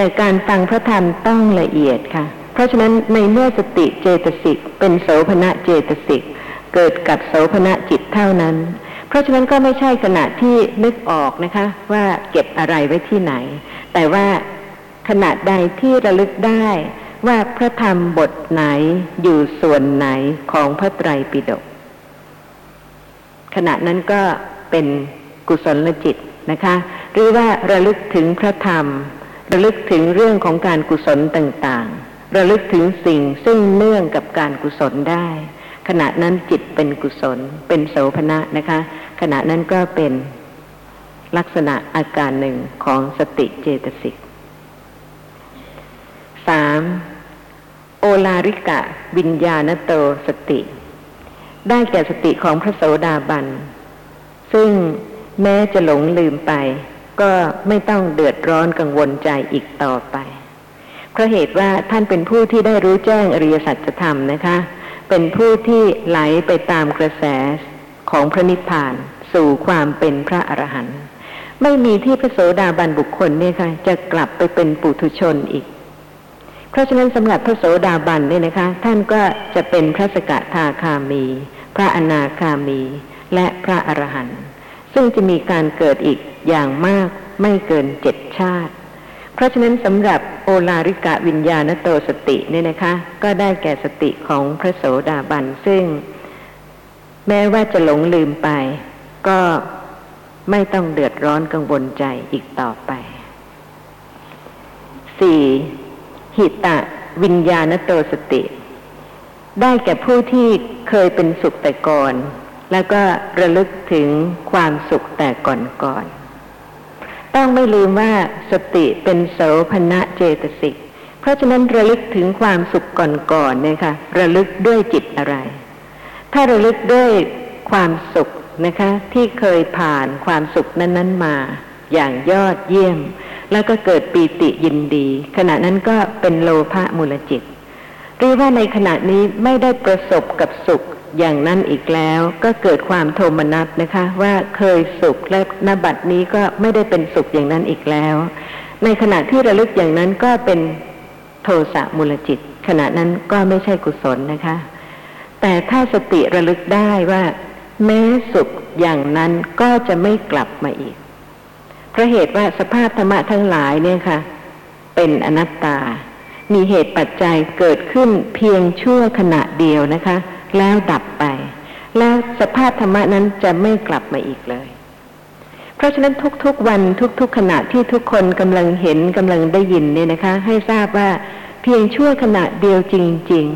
แต่การฟังพระธรรมต้องละเอียดค่ะ เพราะฉะนั้นในเมื่อสติเจตสิกเป็นโสภณะเจตสิกเกิดกับโสภณะจิตเท่านั้น เพราะฉะนั้นก็ไม่ใช่ขณะที่นึกออกนะคะ ว่าเก็บอะไรไว้ที่ไหน แต่ว่าขณะใดที่ระลึกได้ว่าพระธรรมบทไหนอยู่ส่วนไหนของพระไตรปิฎกขณะนั้นก็เป็นกุศลจิตนะคะ หรือว่าระลึกถึงพระธรรม ระลึกถึงเรื่องของการกุศลต่างๆ ระลึกถึงสิ่งซึ่งเนื่องกับการกุศลได้ ขณะนั้นจิตเป็นกุศล เป็นโสภณะนะคะ ขณะนั้นก็เป็นลักษณะอาการหนึ่งของสติเจตสิกสามโอลาริกะ วิญญาณโตสติ ได้แก่สติของพระโสดาบัน ซึ่งแม้จะหลงลืมไป ก็ไม่ต้องเดือดร้อนกังวลใจอีกต่อไป เพราะเหตุว่าท่านเป็นผู้ที่ได้รู้แจ้งอริยสัจธรรมนะคะ เป็นผู้ที่ไหลไปตามกระแสของพระนิพพานสู่ความเป็นพระอรหันต์ไม่มีที่พระโสดาบันบุคคลเนี่ยค่ะ จะกลับไปเป็นปุถุชนอีก เพราะฉะนั้นสำหรับพระโสดาบันเนี่ยนะคะ ท่านก็จะเป็นพระสกทาคามี พระอนาคามี และพระอรหันต์ซึ่งจะมีการเกิดอีก อย่างมากไม่เกินเจ็ดชาติ เพราะฉะนั้นสำหรับโอลาริกะวิญญาณโตสติเนี่ยนะคะ ก็ได้แก่สติของพระโสดาบันซึ่ง แม้ว่าจะหลงลืมไป ก็ไม่ต้องเดือดร้อนกังวลใจอีกต่อไปสี่หิตะวิญญาณโตสติ ได้แก่ผู้ที่เคยเป็นสุขแต่ก่อน แล้วก็ระลึกถึงความสุขแต่ก่อนๆ ต้องไม่ลืมว่าสติเป็นโสภณะเจตสิก เพราะฉะนั้นระลึกถึงความสุขก่อนๆเนี่ยค่ะระลึกด้วยจิตอะไร ถ้าระลึกด้วยความสุขนะคะที่เคยผ่านความสุขนั้นๆมา อย่างยอดเยี่ยม แล้วก็เกิดปีติยินดี ขณะนั้นก็เป็นโลภะมูลจิตหรือว่าในขณะนี้ไม่ได้ประสบกับสุข อย่างนั้นอีกแล้วก็เกิดความโทมนัสนะคะ ว่าเคยสุขและนบัดนี้ก็ไม่ได้เป็นสุขอย่างนั้นอีกแล้ว ในขณะที่ระลึกอย่างนั้นก็เป็นโทสะมูลจิต ขณะนั้นก็ไม่ใช่กุศลนะคะ แต่ถ้าสติระลึกได้ว่า แม้สุขอย่างนั้นก็จะไม่กลับมาอีกเพราะเหตุว่าสภาพธรรมะทั้งหลายเนี่ยค่ะ เป็นอนัตตา มีเหตุปัจจัยเกิดขึ้นเพียงชั่วขณะเดียวนะคะ แล้วดับไป แล้วสภาพธรรมะนั้นจะไม่กลับมาอีกเลย เพราะฉะนั้นทุกๆวันทุกๆขณะที่ทุกคนกำลังเห็นกำลังได้ยินเนี่ยนะคะ ให้ทราบว่าเพียงชั่วขณะเดียวจริง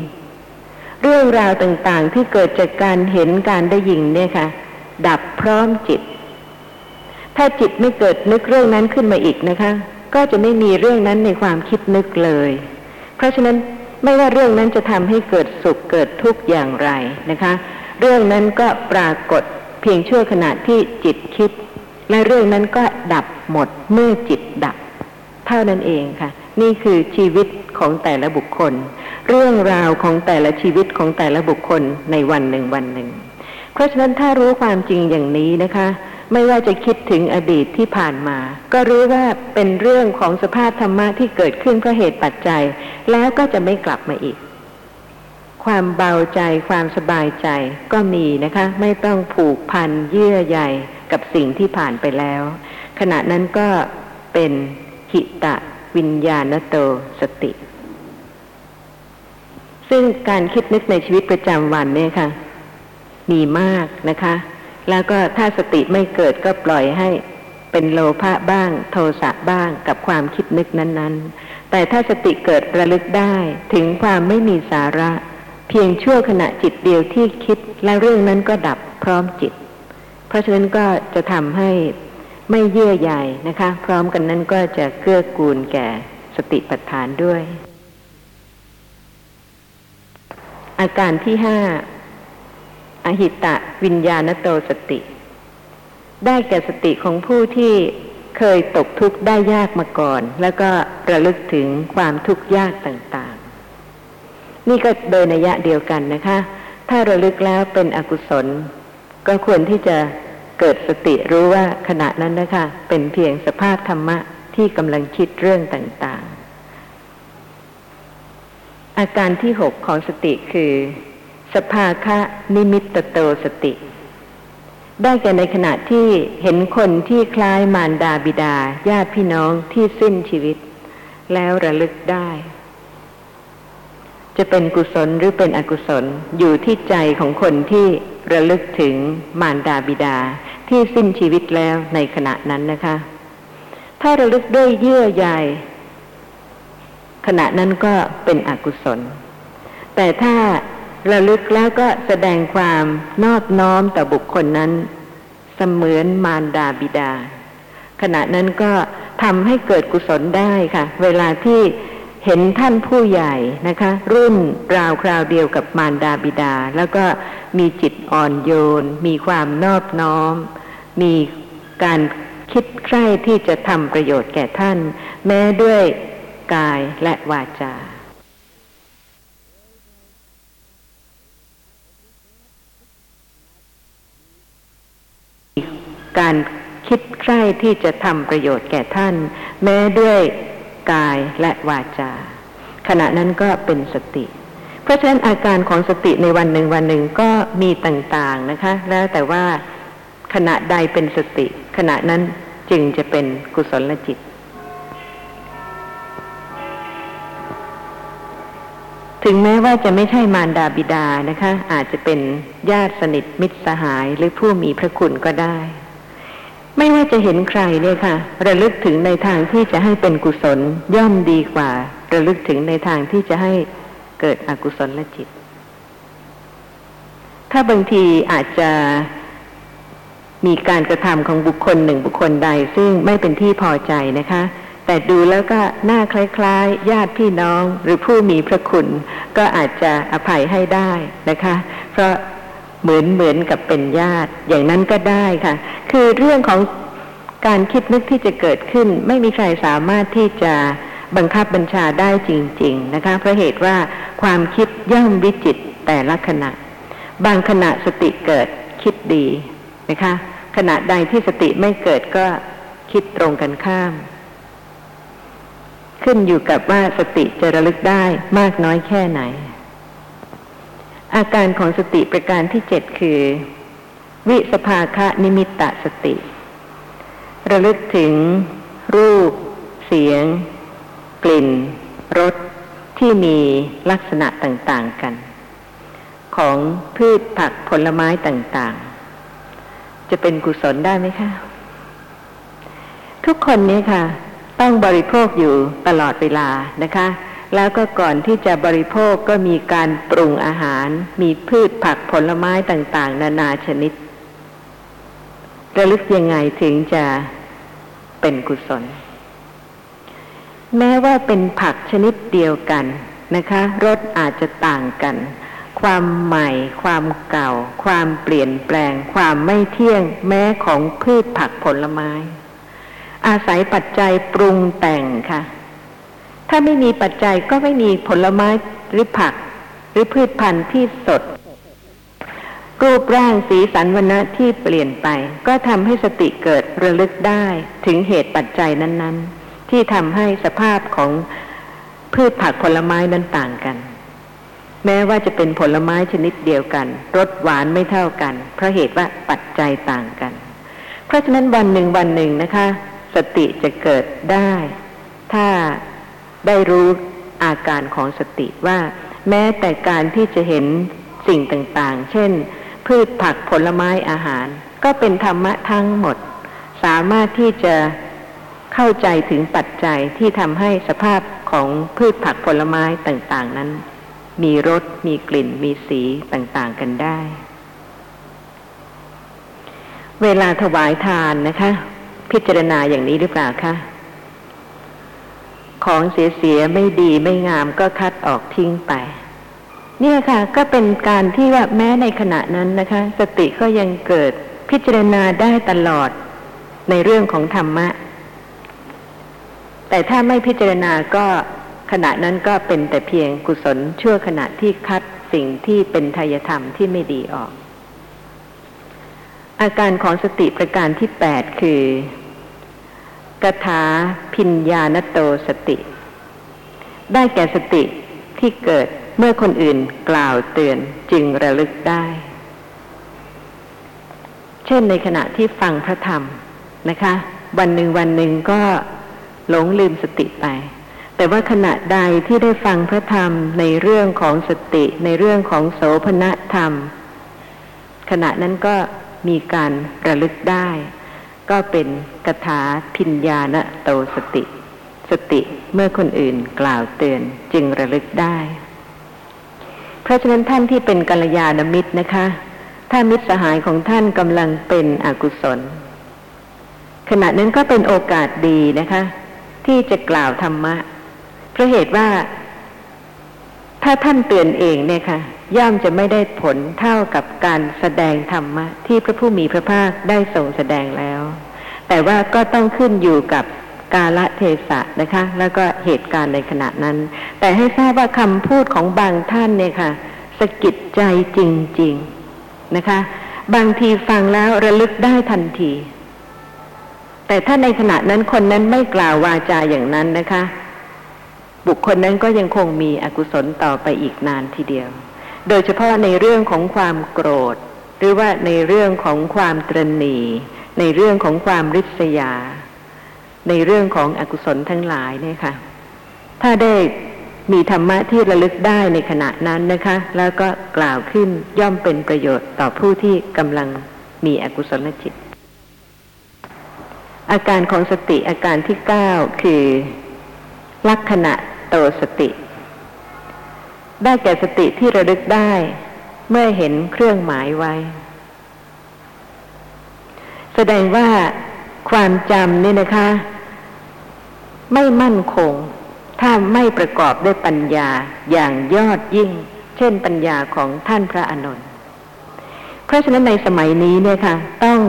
ๆ เรื่องราวต่างๆที่เกิดจากการเห็นการได้ยินเนี่ยค่ะ ดับพร้อมจิต ถ้าจิตไม่เกิดนึกเรื่องนั้นขึ้นมาอีกนะคะ ก็จะไม่มีเรื่องนั้นในความคิดนึกเลย เพราะฉะนั้น ไม่ว่าเรื่องนั้นจะทำให้เกิดสุขเกิดทุกข์อย่างไรนะคะ เรื่องนั้นก็ปรากฏเพียงชั่วขณะที่จิตคิด และเรื่องนั้นก็ดับหมดเมื่อจิตดับ เท่านั้นเองค่ะ นี่คือชีวิตของแต่ละบุคคล เรื่องราวของแต่ละชีวิตของแต่ละบุคคลในวันหนึ่งวันหนึ่ง เพราะฉะนั้นถ้ารู้ความจริงอย่างนี้นะคะ ไม่ว่าจะคิดถึงอดีตที่ผ่านมา ก็รู้ว่าเป็นเรื่องของสภาพธรรมะที่เกิดขึ้นเพราะเหตุปัจจัย แล้วก็จะไม่กลับมาอีก ความเบาใจความสบายใจก็มีนะคะ ไม่ต้องผูกพันเยื่อใยกับสิ่งที่ผ่านไปแล้ว ขณะนั้นก็เป็นหิตะวิญญาณโตสติ ซึ่งการคิดนึกในชีวิตประจำวันเนี่ยค่ะ มีมากนะคะ แล้วก็ถ้าสติไม่เกิดก็ปล่อยให้เป็นโลภะบ้าง โทสะบ้างกับความคิดนึกนั้นๆ แต่ถ้าสติเกิดระลึกได้ถึงความไม่มีสาระ เพียงชั่วขณะจิตเดียวที่คิดแล้วเรื่องนั้นก็ดับพร้อมจิต เพราะฉะนั้นก็จะทำให้ไม่เยื่อใยนะคะ พร้อมกันนั้นก็จะเกื้อกูลแก่สติปัฏฐานด้วย อาการที่ห้า อหิตะวิญญาณโตสติ ได้แก่สติของผู้ที่เคยตกทุกข์ได้ยากมาก่อน แล้วก็ระลึกถึงความทุกข์ยากต่างๆ นี่ก็โดยนัยะเดียวกันนะคะ ถ้าระลึกแล้วเป็นอกุศล ก็ควรที่จะเกิดสติรู้ว่าขณะนั้นนะคะ เป็นเพียงสภาพธรรมะที่กำลังคิดเรื่องต่างๆ อาการที่หกของสติคือ สภาคะนิมิตโตสติ ได้แก่ในขณะที่เห็นคนที่คล้ายมารดาบิดาญาติพี่น้องที่สิ้นชีวิต แล้วระลึกได้ จะเป็นกุศลหรือเป็นอกุศลอยู่ที่ใจของคนที่ระลึกถึงมารดาบิดาที่สิ้นชีวิตแล้วในขณะนั้นนะคะ ถ้าระลึกด้วยเยื่อใยขณะนั้นก็เป็นอกุศล แต่ถ้า ระลึกแล้วก็แสดงความนอบน้อมต่อบุคคลนั้น เสมือนมารดาบิดา ขณะนั้นก็ทำให้เกิดกุศลได้ค่ะ เวลาที่เห็นท่านผู้ใหญ่นะคะ รุ่นราวคราวเดียวกับมารดาบิดา แล้วก็มีจิตอ่อนโยน มีความนอบน้อม มีการคิดใคร่ที่จะทำประโยชน์แก่ท่าน แม้ด้วยกายและวาจา การคิดใคร่ที่จะทำประโยชน์แก่ท่าน แม้ด้วยกายและวาจา ขณะนั้นก็เป็นสติ เพราะฉะนั้นอาการของสติในวันหนึ่งวันหนึ่งก็มีต่างๆนะคะ แล้วแต่ว่าขณะใดเป็นสติ ขณะนั้นจึงจะเป็นกุศลจิต ถึงแม้ว่าจะไม่ใช่มารดาบิดานะคะ อาจจะเป็นญาติสนิทมิตรสหายหรือผู้มีพระคุณก็ได้ ไม่ว่าจะเห็นใครเนี่ยค่ะ ระลึกถึงในทางที่จะให้เป็นกุศลย่อมดีกว่า ระลึกถึงในทางที่จะให้เกิดอกุศลลจิต ถ้าบางทีอาจจะมีการกระทำของบุคคลหนึ่งบุคคลใด ซึ่งไม่เป็นที่พอใจนะคะ แต่ดูแล้วก็หน้าคล้ายๆ ญาติพี่น้องหรือผู้มีพระคุณ ก็อาจจะอภัยให้ได้นะคะ เพราะ เหมือนเหมือนกับเป็นญาติ อย่างนั้นก็ได้ค่ะ คือเรื่องของการคิดนึกที่จะเกิดขึ้น ไม่มีใครสามารถที่จะบังคับบัญชาได้จริง ๆ นะคะเพราะเหตุว่าความคิดย่อมวิจิตแต่ละขณะ บางขณะสติเกิดคิดดีนะคะ ขณะใดที่สติไม่เกิดก็คิดตรงกันข้าม ขึ้นอยู่กับว่าสติจะระลึกได้มากน้อยแค่ไหน อาการของสติประการที่เจ็ดคือ วิสภาคะนิมิตตสติ ระลึกถึง รูป เสียง กลิ่นรสที่มีลักษณะต่างๆกัน ของพืชผักผลไม้ต่างๆ จะเป็นกุศลได้ไหมคะ ทุกคนนี้ค่ะ ต้องบริโภคอยู่ตลอดเวลานะคะ แล้วก็ก่อนที่จะบริโภคก็มีการปรุงอาหาร มีพืชผักผลไม้ต่างๆ นานาชนิด ระลึกยังไงถึงจะเป็นกุศล แม้ว่าเป็นผักชนิดเดียวกันนะคะรสอาจจะต่างกัน ความใหม่ ความเก่า ความเปลี่ยนแปลง ความไม่เที่ยง แม้ของพืชผักผลไม้ อาศัยปัจจัยปรุงแต่งค่ะ ถ้าไม่มีปัจจัยก็ไม่มีผลไม้หรือผัก หรือพืชพันธุ์ที่สด รูปร่างสีสันวันณะที่เปลี่ยนไป ก็ทำให้สติเกิดระลึกได้ถึงเหตุปัจจัยนั้น ๆ ที่ทำให้สภาพของพืชผักผลไม้นั้นต่างกัน แม้ว่าจะเป็นผลไม้ชนิดเดียวกันรสหวานไม่เท่ากัน เพราะเหตุว่าปัจจัยต่างกัน เพราะฉะนั้นวันหนึ่งวันหนึ่งนะคะ สติจะเกิดได้ ถ้า ได้รู้อาการของสติว่า แม้แต่การที่จะเห็นสิ่งต่างๆ เช่น พืชผักผลไม้อาหาร ก็เป็นธรรมะทั้งหมด สามารถที่จะเข้าใจถึงปัจจัยที่ทำให้สภาพของพืชผักผลไม้ต่างๆนั้น มีรสมีกลิ่นมีสีต่างๆกันได้ เวลาถวายทานนะคะ พิจารณาอย่างนี้หรือเปล่าคะ ของเสียๆไม่ดีไม่งามก็คัดออกทิ้งไป เนี่ยค่ะ ก็เป็นการที่ว่าแม้ในขณะนั้นนะคะ สติก็ยังเกิดพิจารณาได้ตลอดในเรื่องของธรรมะ แต่ถ้าไม่พิจารณาก็ขณะนั้นก็เป็นแต่เพียงกุศลชั่วขณะที่คัดสิ่งที่เป็นทายธรรมที่ไม่ดีออก อาการของสติประการที่แปดคือ กถาพิญญาณโตสติ ได้แก่สติที่เกิดเมื่อคนอื่นกล่าวเตือนจึงระลึกได้ เช่นในขณะที่ฟังพระธรรมนะคะ วันหนึ่งวันหนึ่งก็หลงลืมสติไป แต่ว่าขณะใดที่ได้ฟังพระธรรมในเรื่องของสติ ในเรื่องของโสภณธรรม ขณะนั้นก็มีการระลึกได้ ก็เป็นกถาพิญญาณโตสติ สติเมื่อคนอื่นกล่าวเตือนจึงระลึกได้ เพราะฉะนั้นท่านที่เป็นกัลยาณมิตรนะคะ ถ้ามิตรสหายของท่านกำลังเป็นอกุศล ขณะนั้นก็เป็นโอกาสดีนะคะ ที่จะกล่าวธรรมะเพราะเหตุว่า ถ้าท่านเตือนเองเนี่ยค่ะ ย่อมจะไม่ได้ผลเท่ากับการแสดงธรรมะ ที่พระผู้มีพระภาคได้ทรงแสดงแล้ว แต่ว่าก็ต้องขึ้นอยู่กับกาลเทศะนะคะ แล้วก็เหตุการณ์ในขณะนั้น แต่ให้ทราบว่าคำพูดของบางท่านเนี่ยค่ะสะกิดใจจริง ๆนะคะ บางทีฟังแล้วระลึกได้ทันที แต่ถ้าในขณะนั้นคนนั้นไม่กล่าววาจาอย่างนั้นนะคะ บุคคลนั้นก็ยังคงมีอกุศลต่อไปอีกนานทีเดียว โดยเฉพาะในเรื่องของความโกรธ หรือว่าในเรื่องของความตรณีในเรื่องของความริษยา ในเรื่องของอกุศลทั้งหลายเนี่ยค่ะ ถ้าได้มีธรรมะที่ระลึกได้ในขณะนั้นนะคะ แล้วก็กล่าวขึ้นย่อมเป็นประโยชน์ต่อผู้ที่กำลังมีอกุศลจิต อาการของสติอาการที่เก้าคือลักษณะ โตสติ ได้แก่สติที่ระลึกได้ เมื่อเห็นเครื่องหมายไว้ แสดงว่าความจำนี่นะคะ ไม่มั่นคง ถ้าไม่ประกอบด้วยปัญญาอย่างยอดยิ่ง เช่นปัญญาของท่านพระอานนท์เพราะฉะนั้นในสมัยนี้เนี่ยค่ะ ต้อง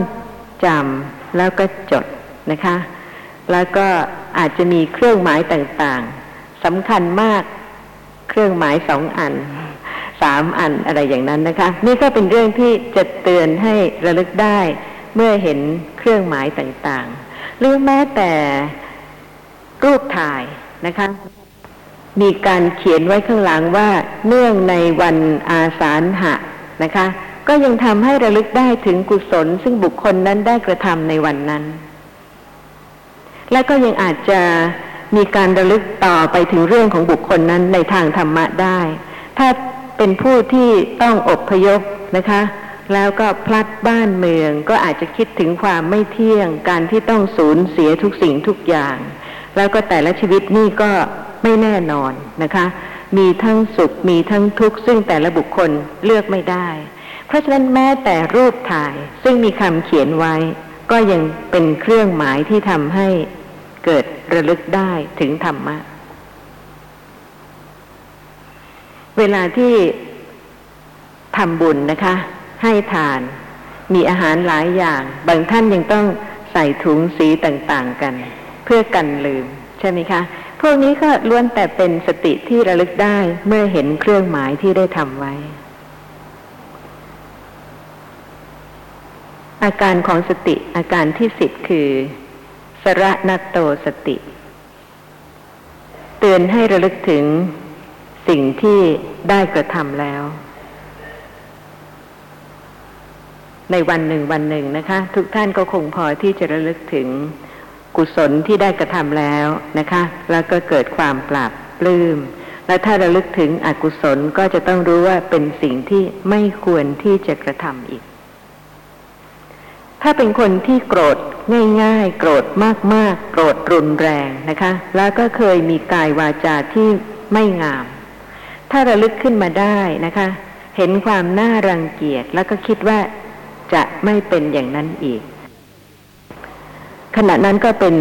จำแล้วก็จดนะคะ แล้วก็อาจจะมีเครื่องหมายต่างๆ สำคัญมาก เครื่องหมายสองอันสามอันอะไรอย่างนั้นนะคะ นี่ก็เป็นเรื่องที่จะเตือนให้ระลึกได้เมื่อเห็นเครื่องหมายต่างๆ หรือแม้แต่รูปถ่ายนะคะ มีการเขียนไว้ข้างหลังว่าเนื่องในวันอาสาฬหะนะคะ ก็ยังทำให้ระลึกได้ถึงกุศล ซึ่งบุคคลนั้นได้กระทำในวันนั้น และก็ยังอาจจะ มีการระลึกต่อไปถึงเรื่องของบุคคลนั้นในทางธรรมะได้ ถ้าเป็นผู้ที่ต้องอบพยพนะคะ แล้วก็พลัดบ้านเมืองก็อาจจะคิดถึงความไม่เที่ยง การที่ต้องสูญเสียทุกสิ่งทุกอย่าง แล้วก็แต่ละชีวิตนี่ก็ไม่แน่นอนนะคะ มีทั้งสุขมีทั้งทุกข์ซึ่งแต่ละบุคคลเลือกไม่ได้ เพราะฉะนั้นแม้แต่รูปถ่ายซึ่งมีคำเขียนไว้ ก็ยังเป็นเครื่องหมายที่ทำให้ เกิดระลึกได้ถึงธรรมะ เวลาที่ทำบุญนะคะ ให้ทาน มีอาหารหลายอย่าง บางท่านยังต้องใส่ถุงสีต่างๆกัน เพื่อกันลืม ใช่ไหมคะ พวกนี้ก็ล้วนแต่เป็นสติที่ระลึกได้เมื่อเห็นเครื่องหมายที่ได้ทำไว้ อาการของสติอาการที่สิบคือ สระนัตโตสติ เตือนให้ระลึกถึงสิ่งที่ได้กระทำแล้ว ในวันหนึ่งวันหนึ่งนะคะ ทุกท่านก็คงพอที่จะระลึกถึงกุศลที่ได้กระทำแล้วนะคะ แล้วก็เกิดความปราบปลื้มและถ้าระลึกถึงอกุศลก็จะต้องรู้ว่าเป็นสิ่งที่ไม่ควรที่จะกระทำอีก ถ้าเป็นคนที่โกรธง่ายๆ โกรธมากๆ โกรธรุนแรงนะคะ แล้วก็เคยมีกายวาจาที่ไม่งาม ถ้าระลึกขึ้นมาได้นะคะ เห็นความน่ารังเกียจแล้วก็คิดว่าจะไม่เป็นอย่างนั้นอีก ขณะนั้นก็เป็น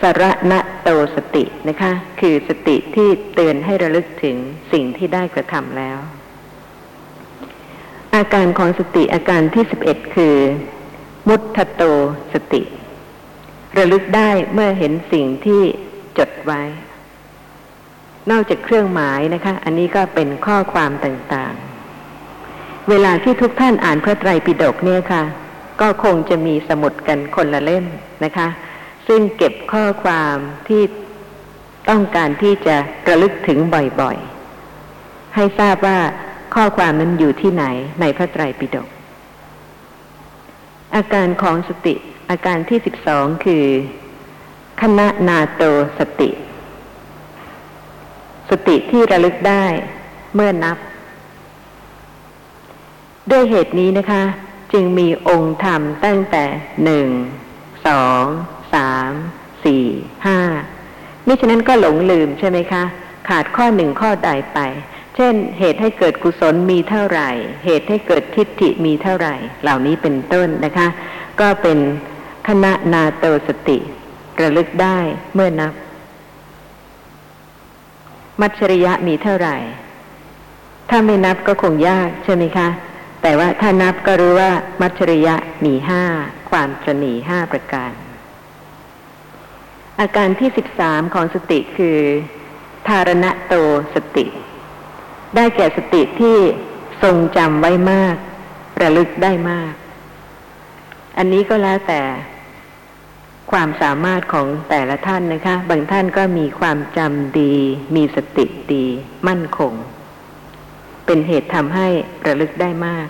สระณะโตสตินะคะ คือสติที่เตือนให้ระลึกถึงสิ่งที่ได้กระทำแล้ว อาการของสติอาการที่สิบเอ็ดคือ มุตโตสติ ระลึกได้เมื่อเห็นสิ่งที่จดไว้ นอกจากเครื่องหมายนะคะ อันนี้ก็เป็นข้อความต่างๆ เวลาที่ทุกท่านอ่านพระไตรปิฎกเนี่ยค่ะ ก็คงจะมีสมุดกันคนละเล่มนะคะ ซึ่งเก็บข้อความที่ต้องการที่จะระลึกถึงบ่อยๆ ให้ทราบว่าข้อความนั้นอยู่ที่ไหนในพระไตรปิฎก อาการของสติอาการที่สิบสองคือคณะนาโตสติ สติที่ระลึกได้เมื่อนับ ด้วยเหตุนี้นะคะ จึงมีองค์ธรรมตั้งแต่หนึ่งสองสามสี่ห้ามิฉะนั้นก็หลงลืมใช่ไหมคะ ขาดข้อหนึ่งข้อใดไป เช่น เหตุให้เกิดกุศลมีเท่าไหร่ เหตุให้เกิดทิฏฐิมีเท่าไหร่ เหล่านี้เป็นต้นนะคะ ก็เป็นคณะนาโตสติ ระลึกได้เมื่อนับ มัจฉริยะมีเท่าไหร่ ถ้าไม่นับก็คงยากใช่ไหมคะ แต่ว่าถ้านับก็รู้ว่ามัจฉริยะมีห้าความตรณีห้าประการ อาการที่สิบสามของสติคือ ธารณะโตสติ ได้แก่สติที่ทรงจำไว้มาก ระลึกได้มาก อันนี้ก็แล้วแต่ความสามารถของแต่ละท่านนะคะ บางท่านก็มีความจำดี มีสติดี มั่นคง เป็นเหตุทำให้ระลึกได้มาก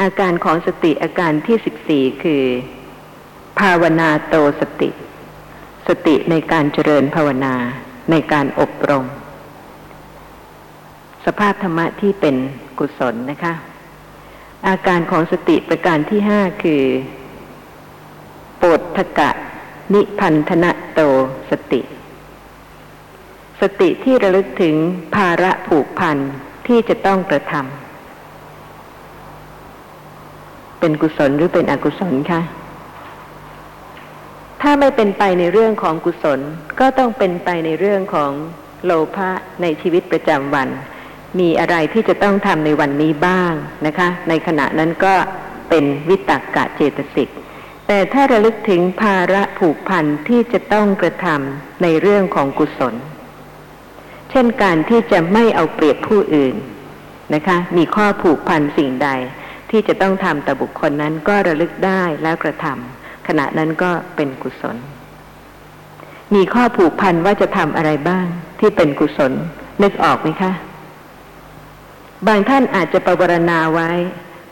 อาการของสติอาการที่สิบสี่คือ ภาวนาโตสติ สติในการเจริญภาวนาในการอบรม สภาพธรรมะที่เป็นกุศลนะคะ อาการของสติประการที่ห้าคือโปฏฐกะ นิพันธนะโตสติ สติที่ระลึกถึงภาระผูกพันที่จะต้องกระทำเป็นกุศลหรือเป็นอกุศลคะถ้าไม่เป็นไปในเรื่องของกุศลก็ต้องเป็นไปในเรื่องของโลภะในชีวิตประจำวัน มีอะไรที่จะต้องทำในวันนี้บ้างนะคะ ในขณะนั้นก็เป็นวิตกกะเจตสิก แต่ถ้าระลึกถึงภาระผูกพันที่จะต้องกระทำในเรื่องของกุศล เช่นการที่จะไม่เอาเปรียบผู้อื่นนะคะ มีข้อผูกพันสิ่งใดที่จะต้องทำต่บุคคลนั้นก็ระลึกได้แล้วกระทำขณะนั้นก็เป็นกุศล มีข้อผูกพันว่าจะทำอะไรบ้างที่เป็นกุศลนึกออกไหมคะ บางท่านอาจจะประวรณาไว้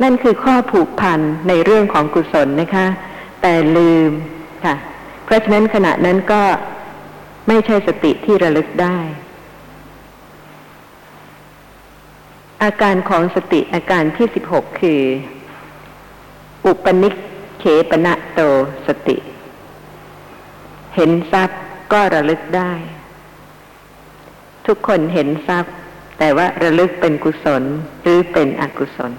นั่นคือข้อผูกพันในเรื่องของกุศลนะคะ แต่ลืมค่ะ เพราะฉะนั้นขณะนั้นก็ไม่ใช่สติที่ระลึกได้ อาการของสติอาการที่สิบหกคือ อุปนิกเขปณะโตสติ เห็นทรัพย์ก็ระลึกได้ ทุกคนเห็นทรัพย์ แต่ว่าระลึกเป็นกุศลหรือเป็นอกุศล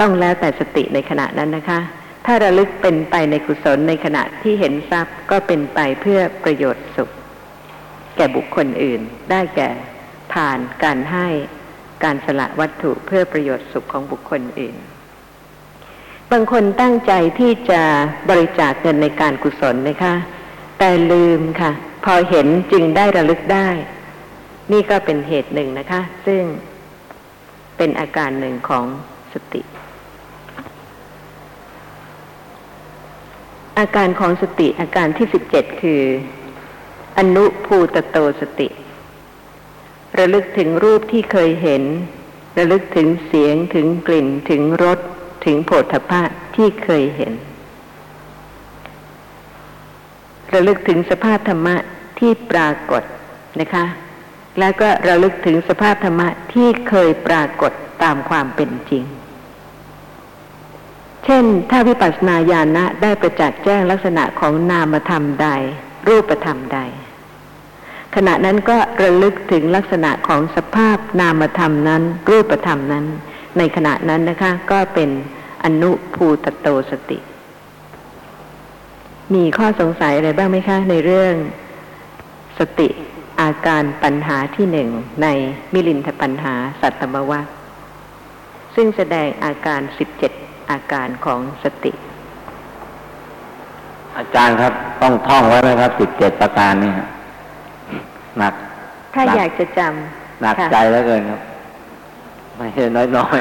ต้องแล้วแต่สติในขณะนั้นนะคะ ถ้าระลึกเป็นไปในกุศลในขณะที่เห็นทรัพย์ก็เป็นไปเพื่อประโยชน์สุข แก่บุคคลอื่น ได้แก่ทานการให้การสละวัตถุเพื่อประโยชน์สุขของบุคคลอื่น บางคนตั้งใจที่จะบริจาคเงินในการกุศลนะคะ แต่ลืมค่ะ พอเห็นจึงได้ระลึกได้ นี่ก็เป็นเหตุหนึ่งนะคะ ซึ่งเป็นอาการหนึ่งของสติ อาการของสติอาการที่สิบเจ็ดคือ อนุภูตโตสติ ระลึกถึงรูปที่เคยเห็น ระลึกถึงเสียงถึงกลิ่นถึงรสถึงโผฏฐัพพะที่เคยเห็น ระลึกถึงสภาพธรรมะ ที่ปรากฏนะคะ แล้วก็ระลึกถึงสภาพธรรมะที่เคยปรากฏตามความเป็นจริง เช่น ถ้าวิปัสสนาญาณะได้ประจักษ์แจ้งลักษณะของนามธรรมใด รูปธรรมใด ขณะนั้นก็ระลึกถึงลักษณะของสภาพนามธรรมนั้น รูปธรรมนั้น ในขณะนั้นนะคะก็เป็นอนุภูตโตสติ มีข้อสงสัยอะไรบ้างไหมคะ ในเรื่อง สติอาการปัญหาที่หนึ่งในมิลินทปัญหาสัตตมวัคซึ่งแสดงอาการสิบเจ็ดอาการของสติ อาจารย์ครับต้องท่องไว้ไหมครับสิบเจ็ดประการนี่ฮะหนัก ถ้าหนักอยากจะจำหนักค่ะใจแล้วเกินครับ ไม่ใช่น้อย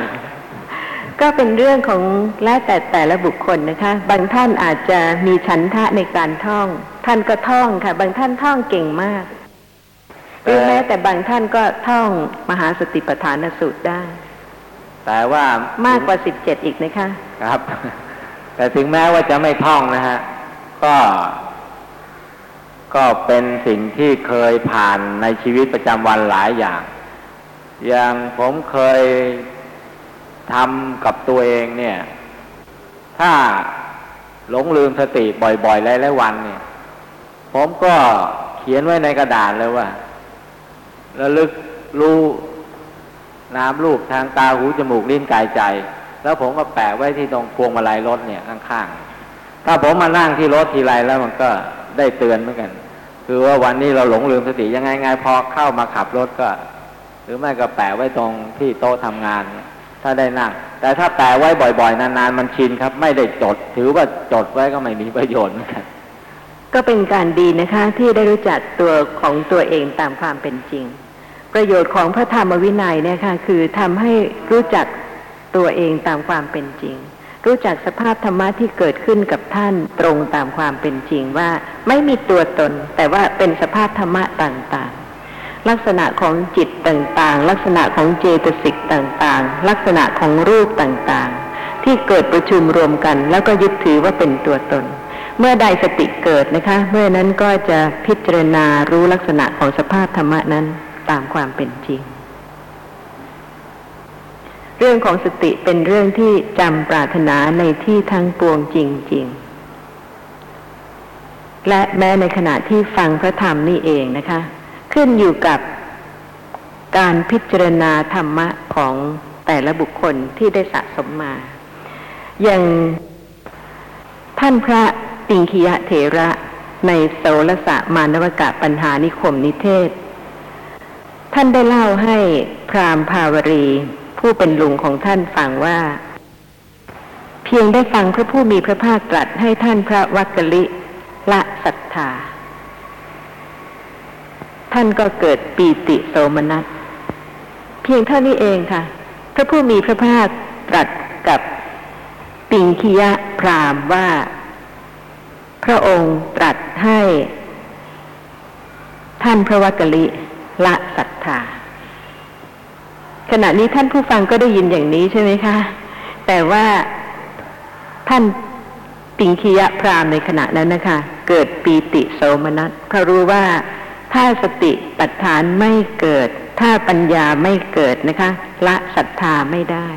ก็เป็นเรื่องของแล้วแต่แต่ละบุคคลนะคะ บางท่านอาจจะมีฉันทะในการท่อง ท่านก็ท่องค่ะ บางท่านท่องเก่งมากหรือแม้แต่บางท่านก็ท่องมหาสติปัฏฐานสูตรได้ๆแต่ว่ามากกว่าสิบเจ็ดอีกนะคะ ครับ แต่ถึงแม้ว่าจะไม่ท่องนะฮะ ก็ ก็เป็นสิ่งที่เคยผ่านในชีวิตประจำวันหลายอย่าง อย่างผมเคย ทำกับตัวเองเนี่ย ถ้าหลงลืมสติบ่อยๆหลายๆวันเนี่ย ผมก็เขียนไว้ในกระดาษเลยว่าระลึกรู้น้ำรูปทางตาหูจมูกลิ้นกายใจ แล้วผมก็แปะไว้ที่ตรงพวงมาลัยรถเนี่ยข้างๆ ถ้าผมมานั่งที่รถทีไรแล้วมันก็ได้เตือนเหมือนกัน คือว่าวันนี้เราหลงลืมสติยังไงไงพอเข้ามาขับรถก็ หรือไม่ก็แปะไว้ตรงที่โต๊ะทำงานเนี่ย ถ้าได้นั่ง แต่ถ้าแปะไว้บ่อยๆ นานๆ มันชินครับ ไม่ได้จด ถือว่าจดไว้ก็ไม่มีประโยชน์ก็เป็นการดีนะคะ ที่ได้รู้จักตัวของตัวเองตามความเป็นจริง ประโยชน์ของพระธรรมวินัยเนี่ยค่ะคือทำให้รู้จักตัวเองตามความเป็นจริง รู้จักสภาพธรรมะที่เกิดขึ้นกับท่านตรงตามความเป็นจริงว่าไม่มีตัวตน แต่ว่าเป็นสภาพธรรมะต่างๆ ลักษณะของจิตต่างๆ ลักษณะของเจตสิกต่างๆ ลักษณะของรูปต่างๆ ที่เกิดประชุมรวมกัน แล้วก็ยึดถือว่าเป็นตัวตน เมื่อใดสติเกิดนะคะ เมื่อนั้นก็จะพิจารณารู้ลักษณะของสภาพธรรมนั้นตามความเป็นจริง เรื่องของสติเป็นเรื่องที่จำปรารถนาในที่ทั้งปวงจริง ๆและแม้ในขณะที่ฟังพระธรรมนี่เองนะคะ ขึ้นอยู่กับการพิจารณาธรรมะของแต่ละบุคคลที่ได้สะสมมา อย่างท่านพระติงคียะเถระในโสรสะมานวกะปัญหานิคมนิเทศ ท่านได้เล่าให้พราหมภาวรี ผู้เป็นลุงของท่านฟังว่า เพียงได้ฟังพระผู้มีพระภาคตรัสให้ท่านพระวักกลิละศรัทธา ท่านก็เกิดปีติโสมนัส เพียงเท่านี้เองค่ะ พระผู้มีพระภาคตรัสกับปิงคียะพรามว่า พระองค์ตรัสให้ ท่านพระวักกลิละศรัทธาขณะนี้ท่านผู้ฟังก็ได้ยินอย่างนี้ใช่ไหมคะ แต่ว่าท่านปิงคียะพรามในขณะนั้นนะคะ เกิดปีติโสมนัสเพราะรู้ว่า ถ้าสติปัฏฐานไม่เกิด ถ้าปัญญาไม่เกิดนะคะ ละศรัทธาไม่ได้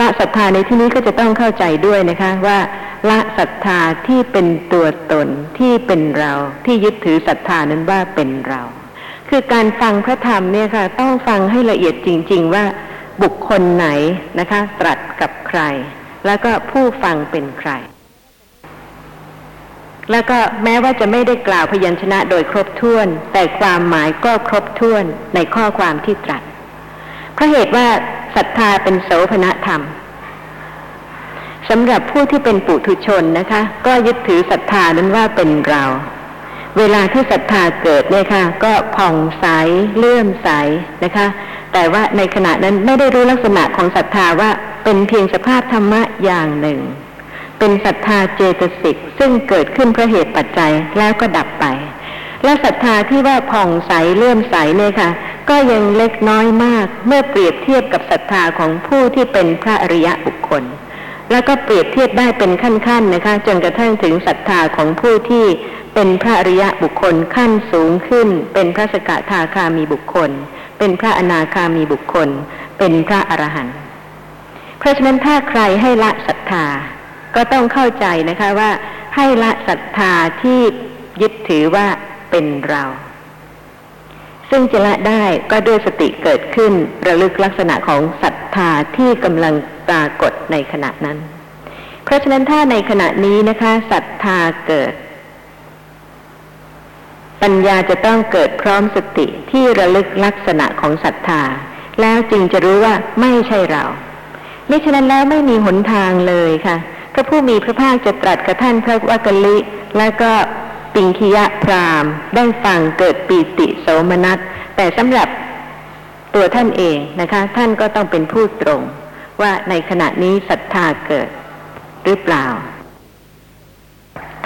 ละศรัทธาในที่นี้ก็จะต้องเข้าใจด้วยนะคะว่าละศรัทธาที่เป็นตัวตนที่เป็นเราที่ยึดถือศรัทธานั้นว่าเป็นเรา คือการฟังพระธรรมเนี่ยค่ะ ต้องฟังให้ละเอียดจริง ๆ ว่าบุคคลไหนนะคะ ตรัสกับใคร แล้วก็ผู้ฟังเป็นใคร แล้วก็แม้ว่าจะไม่ได้กล่าวพยัญชนะโดยครบถ้วน แต่ความหมายก็ครบถ้วนในข้อความที่ตรัสเพราะเหตุว่าศรัทธาเป็นโสภณธรรมสำหรับผู้ที่เป็นปุถุชนนะคะ ก็ยึดถือศรัทธานั้นว่าเป็นเรา เวลาที่ศรัทธาเกิดเนี่ยค่ะ ก็ผ่องใสเลื่อมใสนะคะ แต่ว่าในขณะนั้นไม่ได้รู้ลักษณะของศรัทธาว่าเป็นเพียงสภาพธรรมะอย่างหนึ่ง เป็นศรัทธาเจตสิกซึ่งเกิดขึ้นเพราะเหตุปัจจัยแล้วก็ดับไป และศรัทธาที่ว่าผ่องใสเลื่อมใสเนี่ยค่ะ ก็ยังเล็กน้อยมากเมื่อเปรียบเทียบกับศรัทธาของผู้ที่เป็นพระอริยะบุคคล แล้วก็เปรียบเทียบได้เป็นขั้นๆนะคะ จนกระทั่งถึงศรัทธาของผู้ที่เป็นพระอริยะบุคคลขั้นสูงขึ้น เป็นพระสกทาคามีบุคคล เป็นพระอนาคามีบุคคล เป็นพระอรหันต์เพราะฉะนั้นถ้าใครให้ละศรัทธา ก็ต้องเข้าใจนะคะว่าให้ละศรัทธาที่ยึดถือว่าเป็นเรา ซึ่งจะละได้ก็ด้วยสติเกิดขึ้นระลึกลักษณะของศรัทธาที่กำลังปรากฏในขณะนั้น เพราะฉะนั้นถ้าในขณะนี้นะคะศรัทธาเกิด ปัญญาจะต้องเกิดพร้อมสติที่ระลึกลักษณะของศรัทธา แล้วจึงจะรู้ว่าไม่ใช่เรามิฉะนั้นแล้วไม่มีหนทางเลยค่ะ พระผู้มีพระภาคจะตรัสกับท่านพระวักกลิและก็ปิงคียะพรามได้ฟังเกิดปีติโสมนัส แต่สำหรับตัวท่านเองนะคะ ท่านก็ต้องเป็นผู้ตรง ว่าในขณะนี้ศรัทธาเกิดหรือเปล่า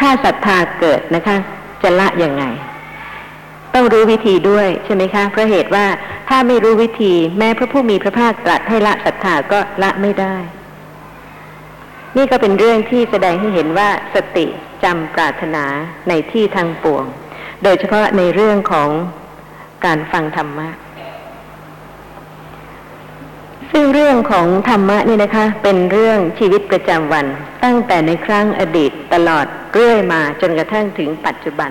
ถ้าศรัทธาเกิดนะคะ จะละยังไง ต้องรู้วิธีด้วยใช่ไหมคะเพราะเหตุว่าถ้าไม่รู้วิธีแม้พระผู้มีพระภาคตรัสให้ละศรัทธาก็ละไม่ได้ นี่ก็เป็นเรื่องที่แสดงให้เห็นว่าสติจำปรารถนาในที่ทางปวง โดยเฉพาะในเรื่องของการฟังธรรมะ ซึ่งเรื่องของธรรมะนี่นะคะ เป็นเรื่องชีวิตประจำวัน ตั้งแต่ในครั้งอดีตตลอดเรื่อยมาจนกระทั่งถึงปัจจุบัน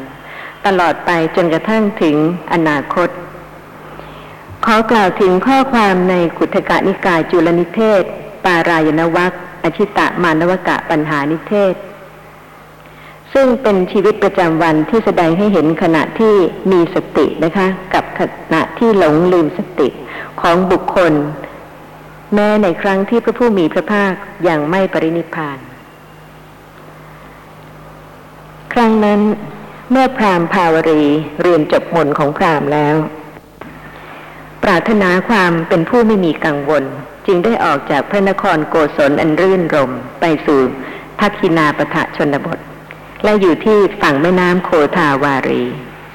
ตลอดไปจนกระทั่งถึงอนาคต ขอกล่าวถึงข้อความในขุทกะนิกายจุลนิเทศ ปารายณวัค อชิตะมานวกะปัญหานิเทศ ซึ่งเป็นชีวิตประจำวันที่แสดงให้เห็นขณะที่มีสตินะคะ กับขณะที่หลงลืมสติของบุคคล แม้ในครั้งที่พระผู้มีพระภาคยังไม่ปรินิพาน ครั้งนั้นเมื่อพราหมณ์ภาวรีเรียนจบมนของพราหมณ์แล้ว ปรารถนาความเป็นผู้ไม่มีกังวล จึงได้ออกจากพระนครโกศลอันรื่นรมไปสู่ทักินาปทะชนบท และอยู่ที่ฝั่งแม่น้ำโคทาวารี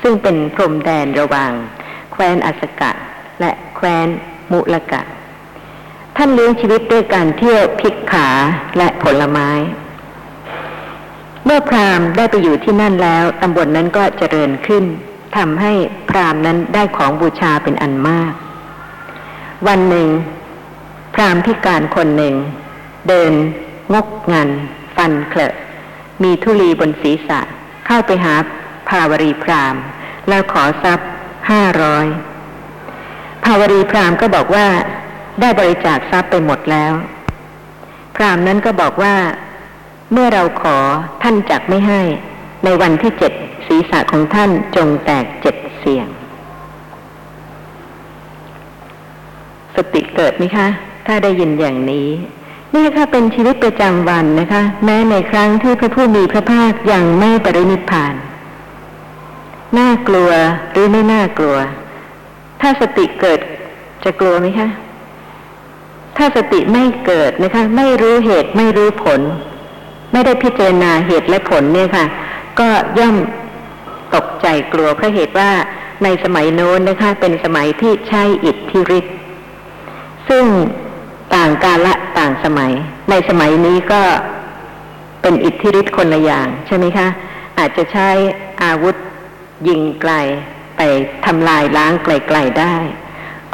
ซึ่งเป็นพรมแดนระหว่าง แคว้นอัสกะ และแคว้นมุลกะ ท่านเลี้ยงชีวิตด้วยการเที่ยวพิกขาและผลไม้ เมื่อพราหมณ์ได้ไปอยู่ที่นั่นแล้วตำบลนนั้นก็เจริญขึ้นทำให้พราหมณ์นั้นได้ของบูชาเป็นอันมาก วันหนึ่ง พรามพิการคนหนึ่ง เดิน งกงัน ฟันเคลอะมีธุลีบนศีรษะ เข้าไปหาภาวรีพรามแล้วขอทรัพย์ห้าร้อยภาวรีพรามก็บอกว่า ได้บริจาคทรัพย์ไปหมดแล้ว พรามนั้นก็บอกว่า เมื่อเราขอท่านจักไม่ให้ ในวันที่เจ็ดศีรษะของท่านจงแตกเจ็ดเสียง สติเกิดไหมคะ ถ้าได้ยินอย่างนี้ นี่ค่ะเป็นชีวิตประจำวันนะคะ แม้ในครั้งที่พระผู้มีพระภาคยังไม่ปรินิพพานน่ากลัวหรือไม่น่ากลัว ถ้าสติเกิดจะกลัวไหมคะ ถ้าสติไม่เกิดนะคะ ไม่รู้เหตุไม่รู้ผล ไม่ได้พิจารณาเหตุและผลเนี่ยค่ะ ก็ย่อมตกใจกลัวเพราะเหตุว่าในสมัยโน้นนะคะ เป็นสมัยที่ใช้อิทธิฤทธิ์ซึ่ง ต่างกาละต่างสมัย ในสมัยนี้ก็เป็นอิทธิฤทธิ์คนละอย่างใช่ไหมคะ อาจจะใช้อาวุธยิงไกลไปทำลายล้างไกลๆได้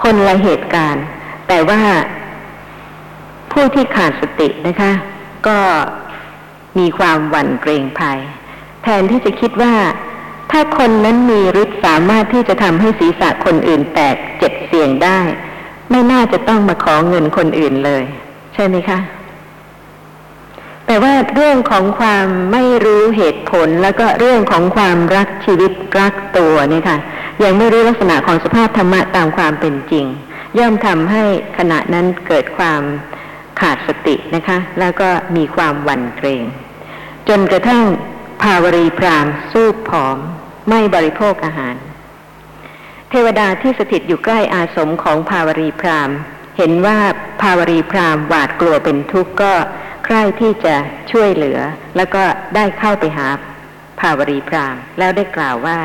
คนละเหตุการณ์ แต่ว่าผู้ที่ขาดสตินะคะ ก็มีความหวั่นเกรงภัย แทนที่จะคิดว่า ถ้าคนนั้นมีฤทธิ์สามารถที่จะทำให้ศีรษะคนอื่นแตกเจ็ดเสียงได้ ไม่น่าจะต้องมาขอเงินคนอื่นเลย ใช่ไหมคะ แต่ว่าเรื่องของความไม่รู้เหตุผลแล้วก็เรื่องของความรักชีวิตรักตัวเนี่ยค่ะ ยังไม่รู้ลักษณะของสภาพธรรมะตามความเป็นจริง ย่อมทำให้ขณะนั้นเกิดความขาดสตินะคะ แล้วก็มีความหวั่นเกรง จนกระทั่งภาวรีพรามสู้ผอม ไม่บริโภคอาหาร เทวดาที่สถิตอยู่ใกล้อาสมของภาวรีพรามเห็นว่าภาวรีพรามหวาดกลัวเป็นทุกข์ก็ใคร่ที่จะช่วยเหลือ แล้วก็ได้เข้าไปหาภาวรีพรามแล้วได้กล่าวว่า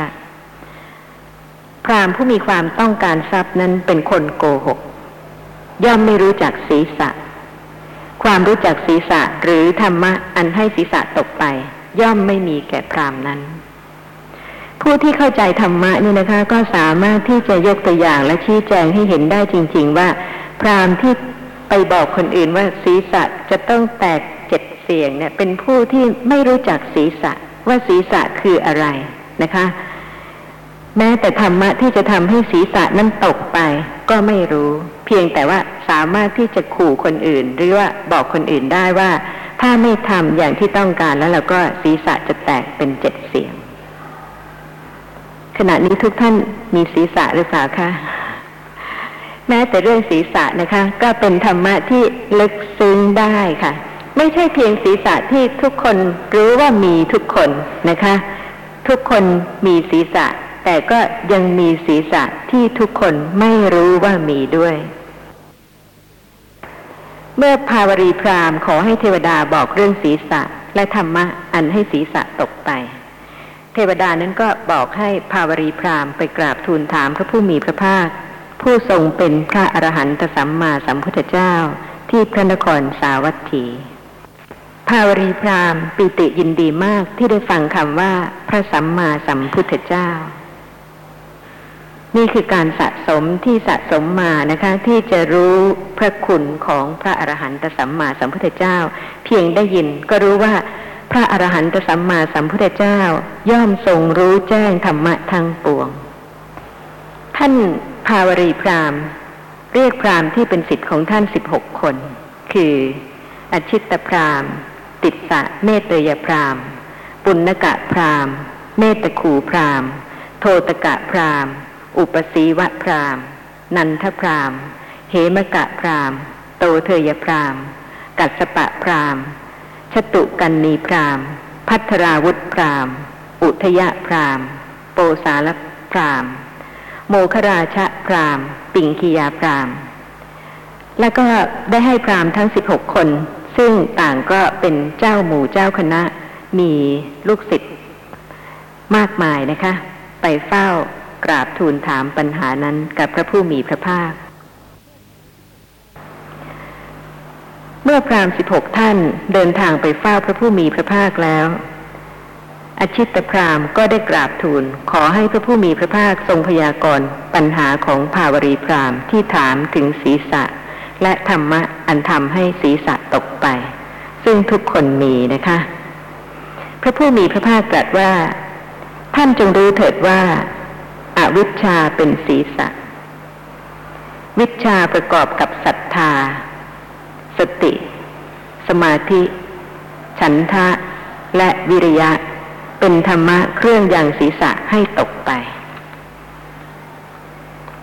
พรามผู้มีความต้องการทรัพย์นั้นเป็นคนโกหก ย่อมไม่รู้จักศีรษะ ความรู้จักศีรษะหรือธรรมะอันให้ศีรษะตกไป ย่อมไม่มีแก่พรามนั้น ผู้ที่เข้าใจธรรมะนี่นะคะ ก็สามารถที่จะยกตัวอย่างและชี้แจงให้เห็นได้จริง ๆ ว่า พรามที่ไปบอกคนอื่นว่าศีรษะจะต้องแตกเจ็ดเสียงเนี่ย เป็นผู้ที่ไม่รู้จักศีรษะว่าศีรษะคืออะไรนะคะ แม้แต่ธรรมะที่จะทำให้ศีรษะนั้นตกไป ก็ไม่รู้ เพียงแต่ว่าสามารถที่จะขู่คนอื่น หรือว่าบอกคนอื่นได้ว่า ถ้าไม่ทำอย่างที่ต้องการแล้วเราก็ศีรษะจะแตกเป็นเจ็ดเสียง ขณะนี้ทุกท่านมีศีรษะหรือเปล่าคะแม้แต่เรื่องศีรษะนะคะ ก็เป็นธรรมะที่ลึกซึ้งได้ค่ะ ไม่ใช่เพียงศีรษะที่ทุกคนรู้ว่ามีทุกคนนะคะ ทุกคนมีศีรษะ แต่ก็ยังมีศีรษะที่ทุกคนไม่รู้ว่ามีด้วย เมื่อภาวรีพราหม์ขอให้เทวดาบอกเรื่องศีรษะ และธรรมะอันให้ศีรษะตกไป เทวดานั้นก็บอกให้ภาวรีพราหม์ไปกราบทูลถามพระผู้มีพระภาค ผู้ทรงเป็นพระอรหันตสัมมาสัมพุทธเจ้าที่พระนครสาวัตถีภาวรีพราหมณ์ปิติยินดีมากที่ได้ฟังคำว่าพระสัมมาสัมพุทธเจ้า นี่คือการสะสมที่สะสมมานะคะ ที่จะรู้พระคุณของพระอรหันตสัมมาสัมพุทธเจ้า เพียงได้ยินก็รู้ว่า พระอรหันตสัมมาสัมพุทธเจ้าย่อมทรงรู้แจ้งธรรมะทั้งปวง ท่านภาวรีพราหม์เรียกพรามที่เป็นสิทธิ์ของท่านสิบหกคน คือ อชิตพราหม์ติสสะเมตยพราหม์ปุณกะพราหม์เมตคูพราหม์โทตกะพราหม์อุปสีวะพราหม์นันทพราหม์เหมกะพราหม์โตเทยพราหม์กัสสปะพราหม์ ชตุกันนีพราหม์พัทราวุธพราหม์อุทยพราหม์โปสาลพราหม์โมคราชพราหม์ปิงคียาพราหม์แล้วก็ได้ให้พรามทั้งสิบหกคน ซึ่งต่างก็เป็นเจ้าหมู่เจ้าคณะ มีลูกศิษย์มากมายนะคะ ไปเฝ้ากราบทูลถามปัญหานั้นกับพระผู้มีพระภาค เมื่อพราหมณ์สิบหกท่านเดินทางไปเฝ้าพระผู้มีพระภาคแล้วอชิตพราหมณ์ก็ได้กราบทูลขอให้พระผู้มีพระภาคทรงพยากรณ์ปัญหาของภาวรีพราหมณ์ที่ถามถึงศีรษะ และธรรมะอันทำให้ศีรษะตกไป ซึ่งทุกคนมีนะคะ พระผู้มีพระภาคตรัสว่า ท่านจงรู้เถิดว่าอาวิชชาเป็นศีรษะ วิชชาประกอบกับศรัทธา สติ สมาธิ ฉันทะ และวิริยะ เป็นธรรมะเครื่องยังศีรษะให้ตกไป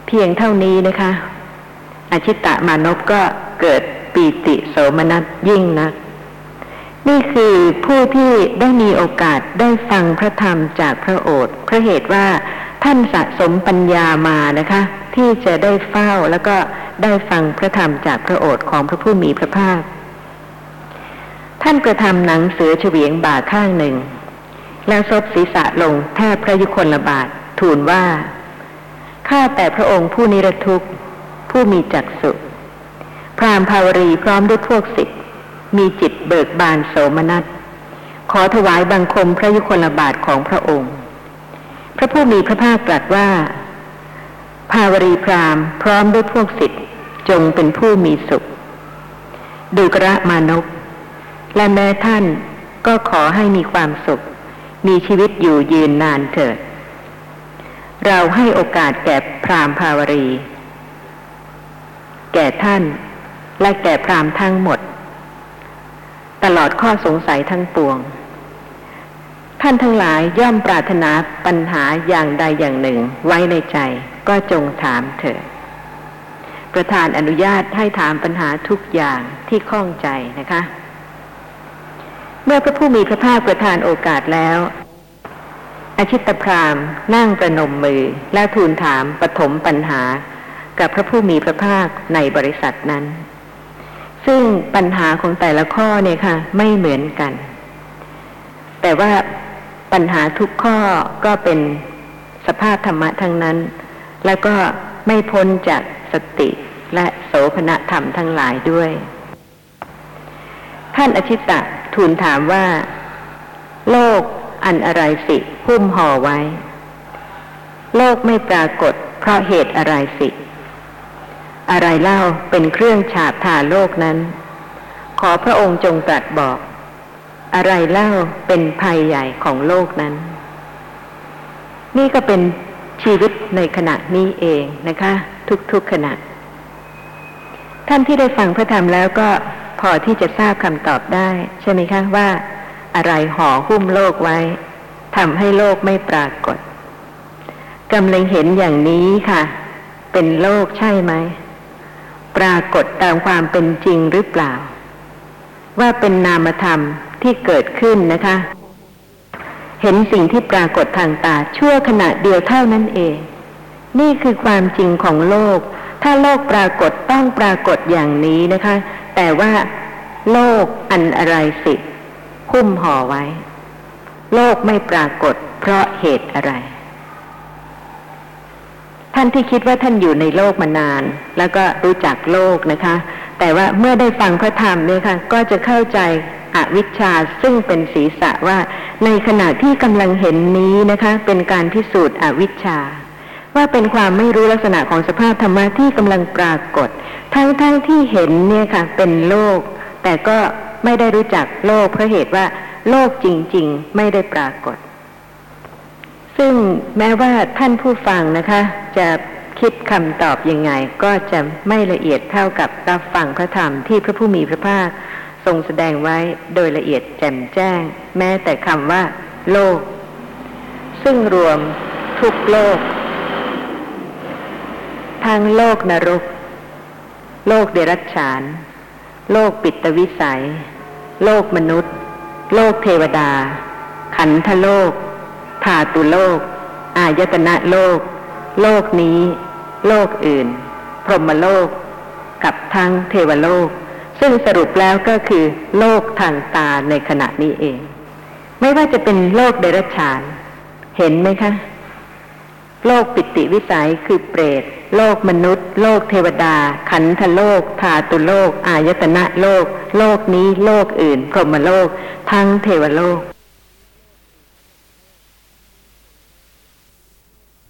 เพียงเท่านี้นะคะ อาชิตะมานพก็เกิดปีติโสมนัสยิ่งนัก นี่คือผู้ที่ได้มีโอกาสได้ฟังพระธรรมจากพระโอษฐ์เพราะเหตุว่า ท่านสะสมปัญญามานะคะ ที่จะได้เฝ้าแล้วก็ได้ฟังพระธรรมจากพระโอษฐ์ของพระผู้มีพระภาค ท่านกระทำหนังเสือเฉวียงบ่าข้างหนึ่ง แล้วซบศีรษะลงแทบพระยุคลบาททูลว่า ข้าแต่พระองค์ผู้นิรทุกข์ ผู้มีจักสุพรามภาวรีพร้อมด้วยพวกสิทธิ์มีจิตเบิกบานโสมนัสขอถวายบังคมพระยุคลบาทของพระองค์ ระผู้มีพระภาคตรัสว่า ภาวรีพรามพร้อมด้วยพวกสิทธิ์จงเป็นผู้มีสุขดูกระมานพและแม้ท่านก็ขอให้มีความสุข มีชีวิตอยู่ยืนนานเถิด เราให้โอกาสแก่พรามภาวรี แก่ท่านและแก่พรามทั้งหมด ตลอดข้อสงสัยทั้งปวง ท่านทั้งหลายย่อมปรารถนาปัญหาอย่างใดอย่างหนึ่งไว้ในใจ ก็จงถามเถิดประธานอนุญาตให้ถามปัญหาทุกอย่างที่ข้องใจนะคะ เมื่อพระผู้มีพระภาคประทานโอกาสแล้วอาชิตพรามนั่งประนมมือแล้วทูลถามปฐมปัญหากับพระผู้มีพระภาคในบริษัทนั้น ซึ่งปัญหาของแต่ละข้อเนี่ยค่ะ ไม่เหมือนกัน แต่ว่า ปัญหาทุกข้อก็เป็นสภาพธรรมะทั้งนั้น แล้วก็ไม่พ้นจากสติและโสภณธรรมทั้งหลายด้วย ท่านอชิตะทูลถามว่า โลกอันอะไรสิหุ้มห่อไว้ โลกไม่ปรากฏเพราะเหตุอะไรสิ อะไรเล่าเป็นเครื่องฉาบทาโลกนั้น ขอพระองค์จงตรัสบอก อะไรเล่าเป็นภัยใหญ่ของโลกนั้น นี่ก็เป็นชีวิตในขณะนี้เองนะคะ ทุกๆขณะ ท่านที่ได้ฟังพระธรรมแล้วก็พอที่จะทราบคำตอบได้ ใช่ไหมคะว่า อะไรห่อหุ้มโลกไว้ทำให้โลกไม่ปรากฏกำลังเห็นอย่างนี้ค่ะ เป็นโลกใช่ไหม ปรากฏตามความเป็นจริงหรือเปล่า ว่าเป็นนามธรรม ที่เกิดขึ้นนะคะ เห็นสิ่งที่ปรากฏทางตาชั่วขณะเดียวเท่านั้นเอง นี่คือความจริงของโลก ถ้าโลกปรากฏต้องปรากฏอย่างนี้นะคะ แต่ว่าโลกอันอะไรสิหุ้มห่อไว้ โลกไม่ปรากฏเพราะเหตุอะไร ท่านที่คิดว่าท่านอยู่ในโลกมานาน แล้วก็รู้จักโลกนะคะ แต่ว่าเมื่อได้ฟังพระธรรมเนี่ยค่ะ ก็จะเข้าใจ อวิชชาซึ่งเป็นศีรษะว่า ในขณะที่กำลังเห็นนี้นะคะ เป็นการพิสูจน์อวิชชา ว่าเป็นความไม่รู้ลักษณะของสภาพธรรมะที่กำลังปรากฏ ทั้งๆทที่เห็นเนี่ยค่ะ เป็นโลก แต่ก็ไม่ได้รู้จักโลกเพราะเหตุว่า โลกจริง ๆ ไม่ได้ปรากฏ ซึ่งแม้ว่าท่านผู้ฟังนะคะ จะคิดคำตอบยังไงก็จะไม่ละเอียดเท่ากับรับฟังพระธรรมที่พระผู้มีพระภาค ทรงแสดงไว้โดยละเอียดแจ่มแจ้ง แม้แต่คำว่า โลก ซึ่งรวมทุกโลกทั้งโลกนรก โลกเดรัจฉาน โลกปิตวิสัย โลกมนุษย์ โลกเทวดา ขันธโลกธาตุโลก อายตนะโลก โลกนี้ โลกอื่น พรหมโลก กับทั้งเทวโลก ซึ่งสรุปแล้วก็คือโลกทางตาในขณะนี้เอง ไม่ว่าจะเป็นโลกเดรัจฉาน เห็นไหมคะ โลกปิติวิสัยคือเปรต โลกมนุษย์ โลกเทวดา ขันธโลกธาตุโลก อายตนะโลก โลกนี้โลกอื่น พรหมโลก ทั้งเทวโลก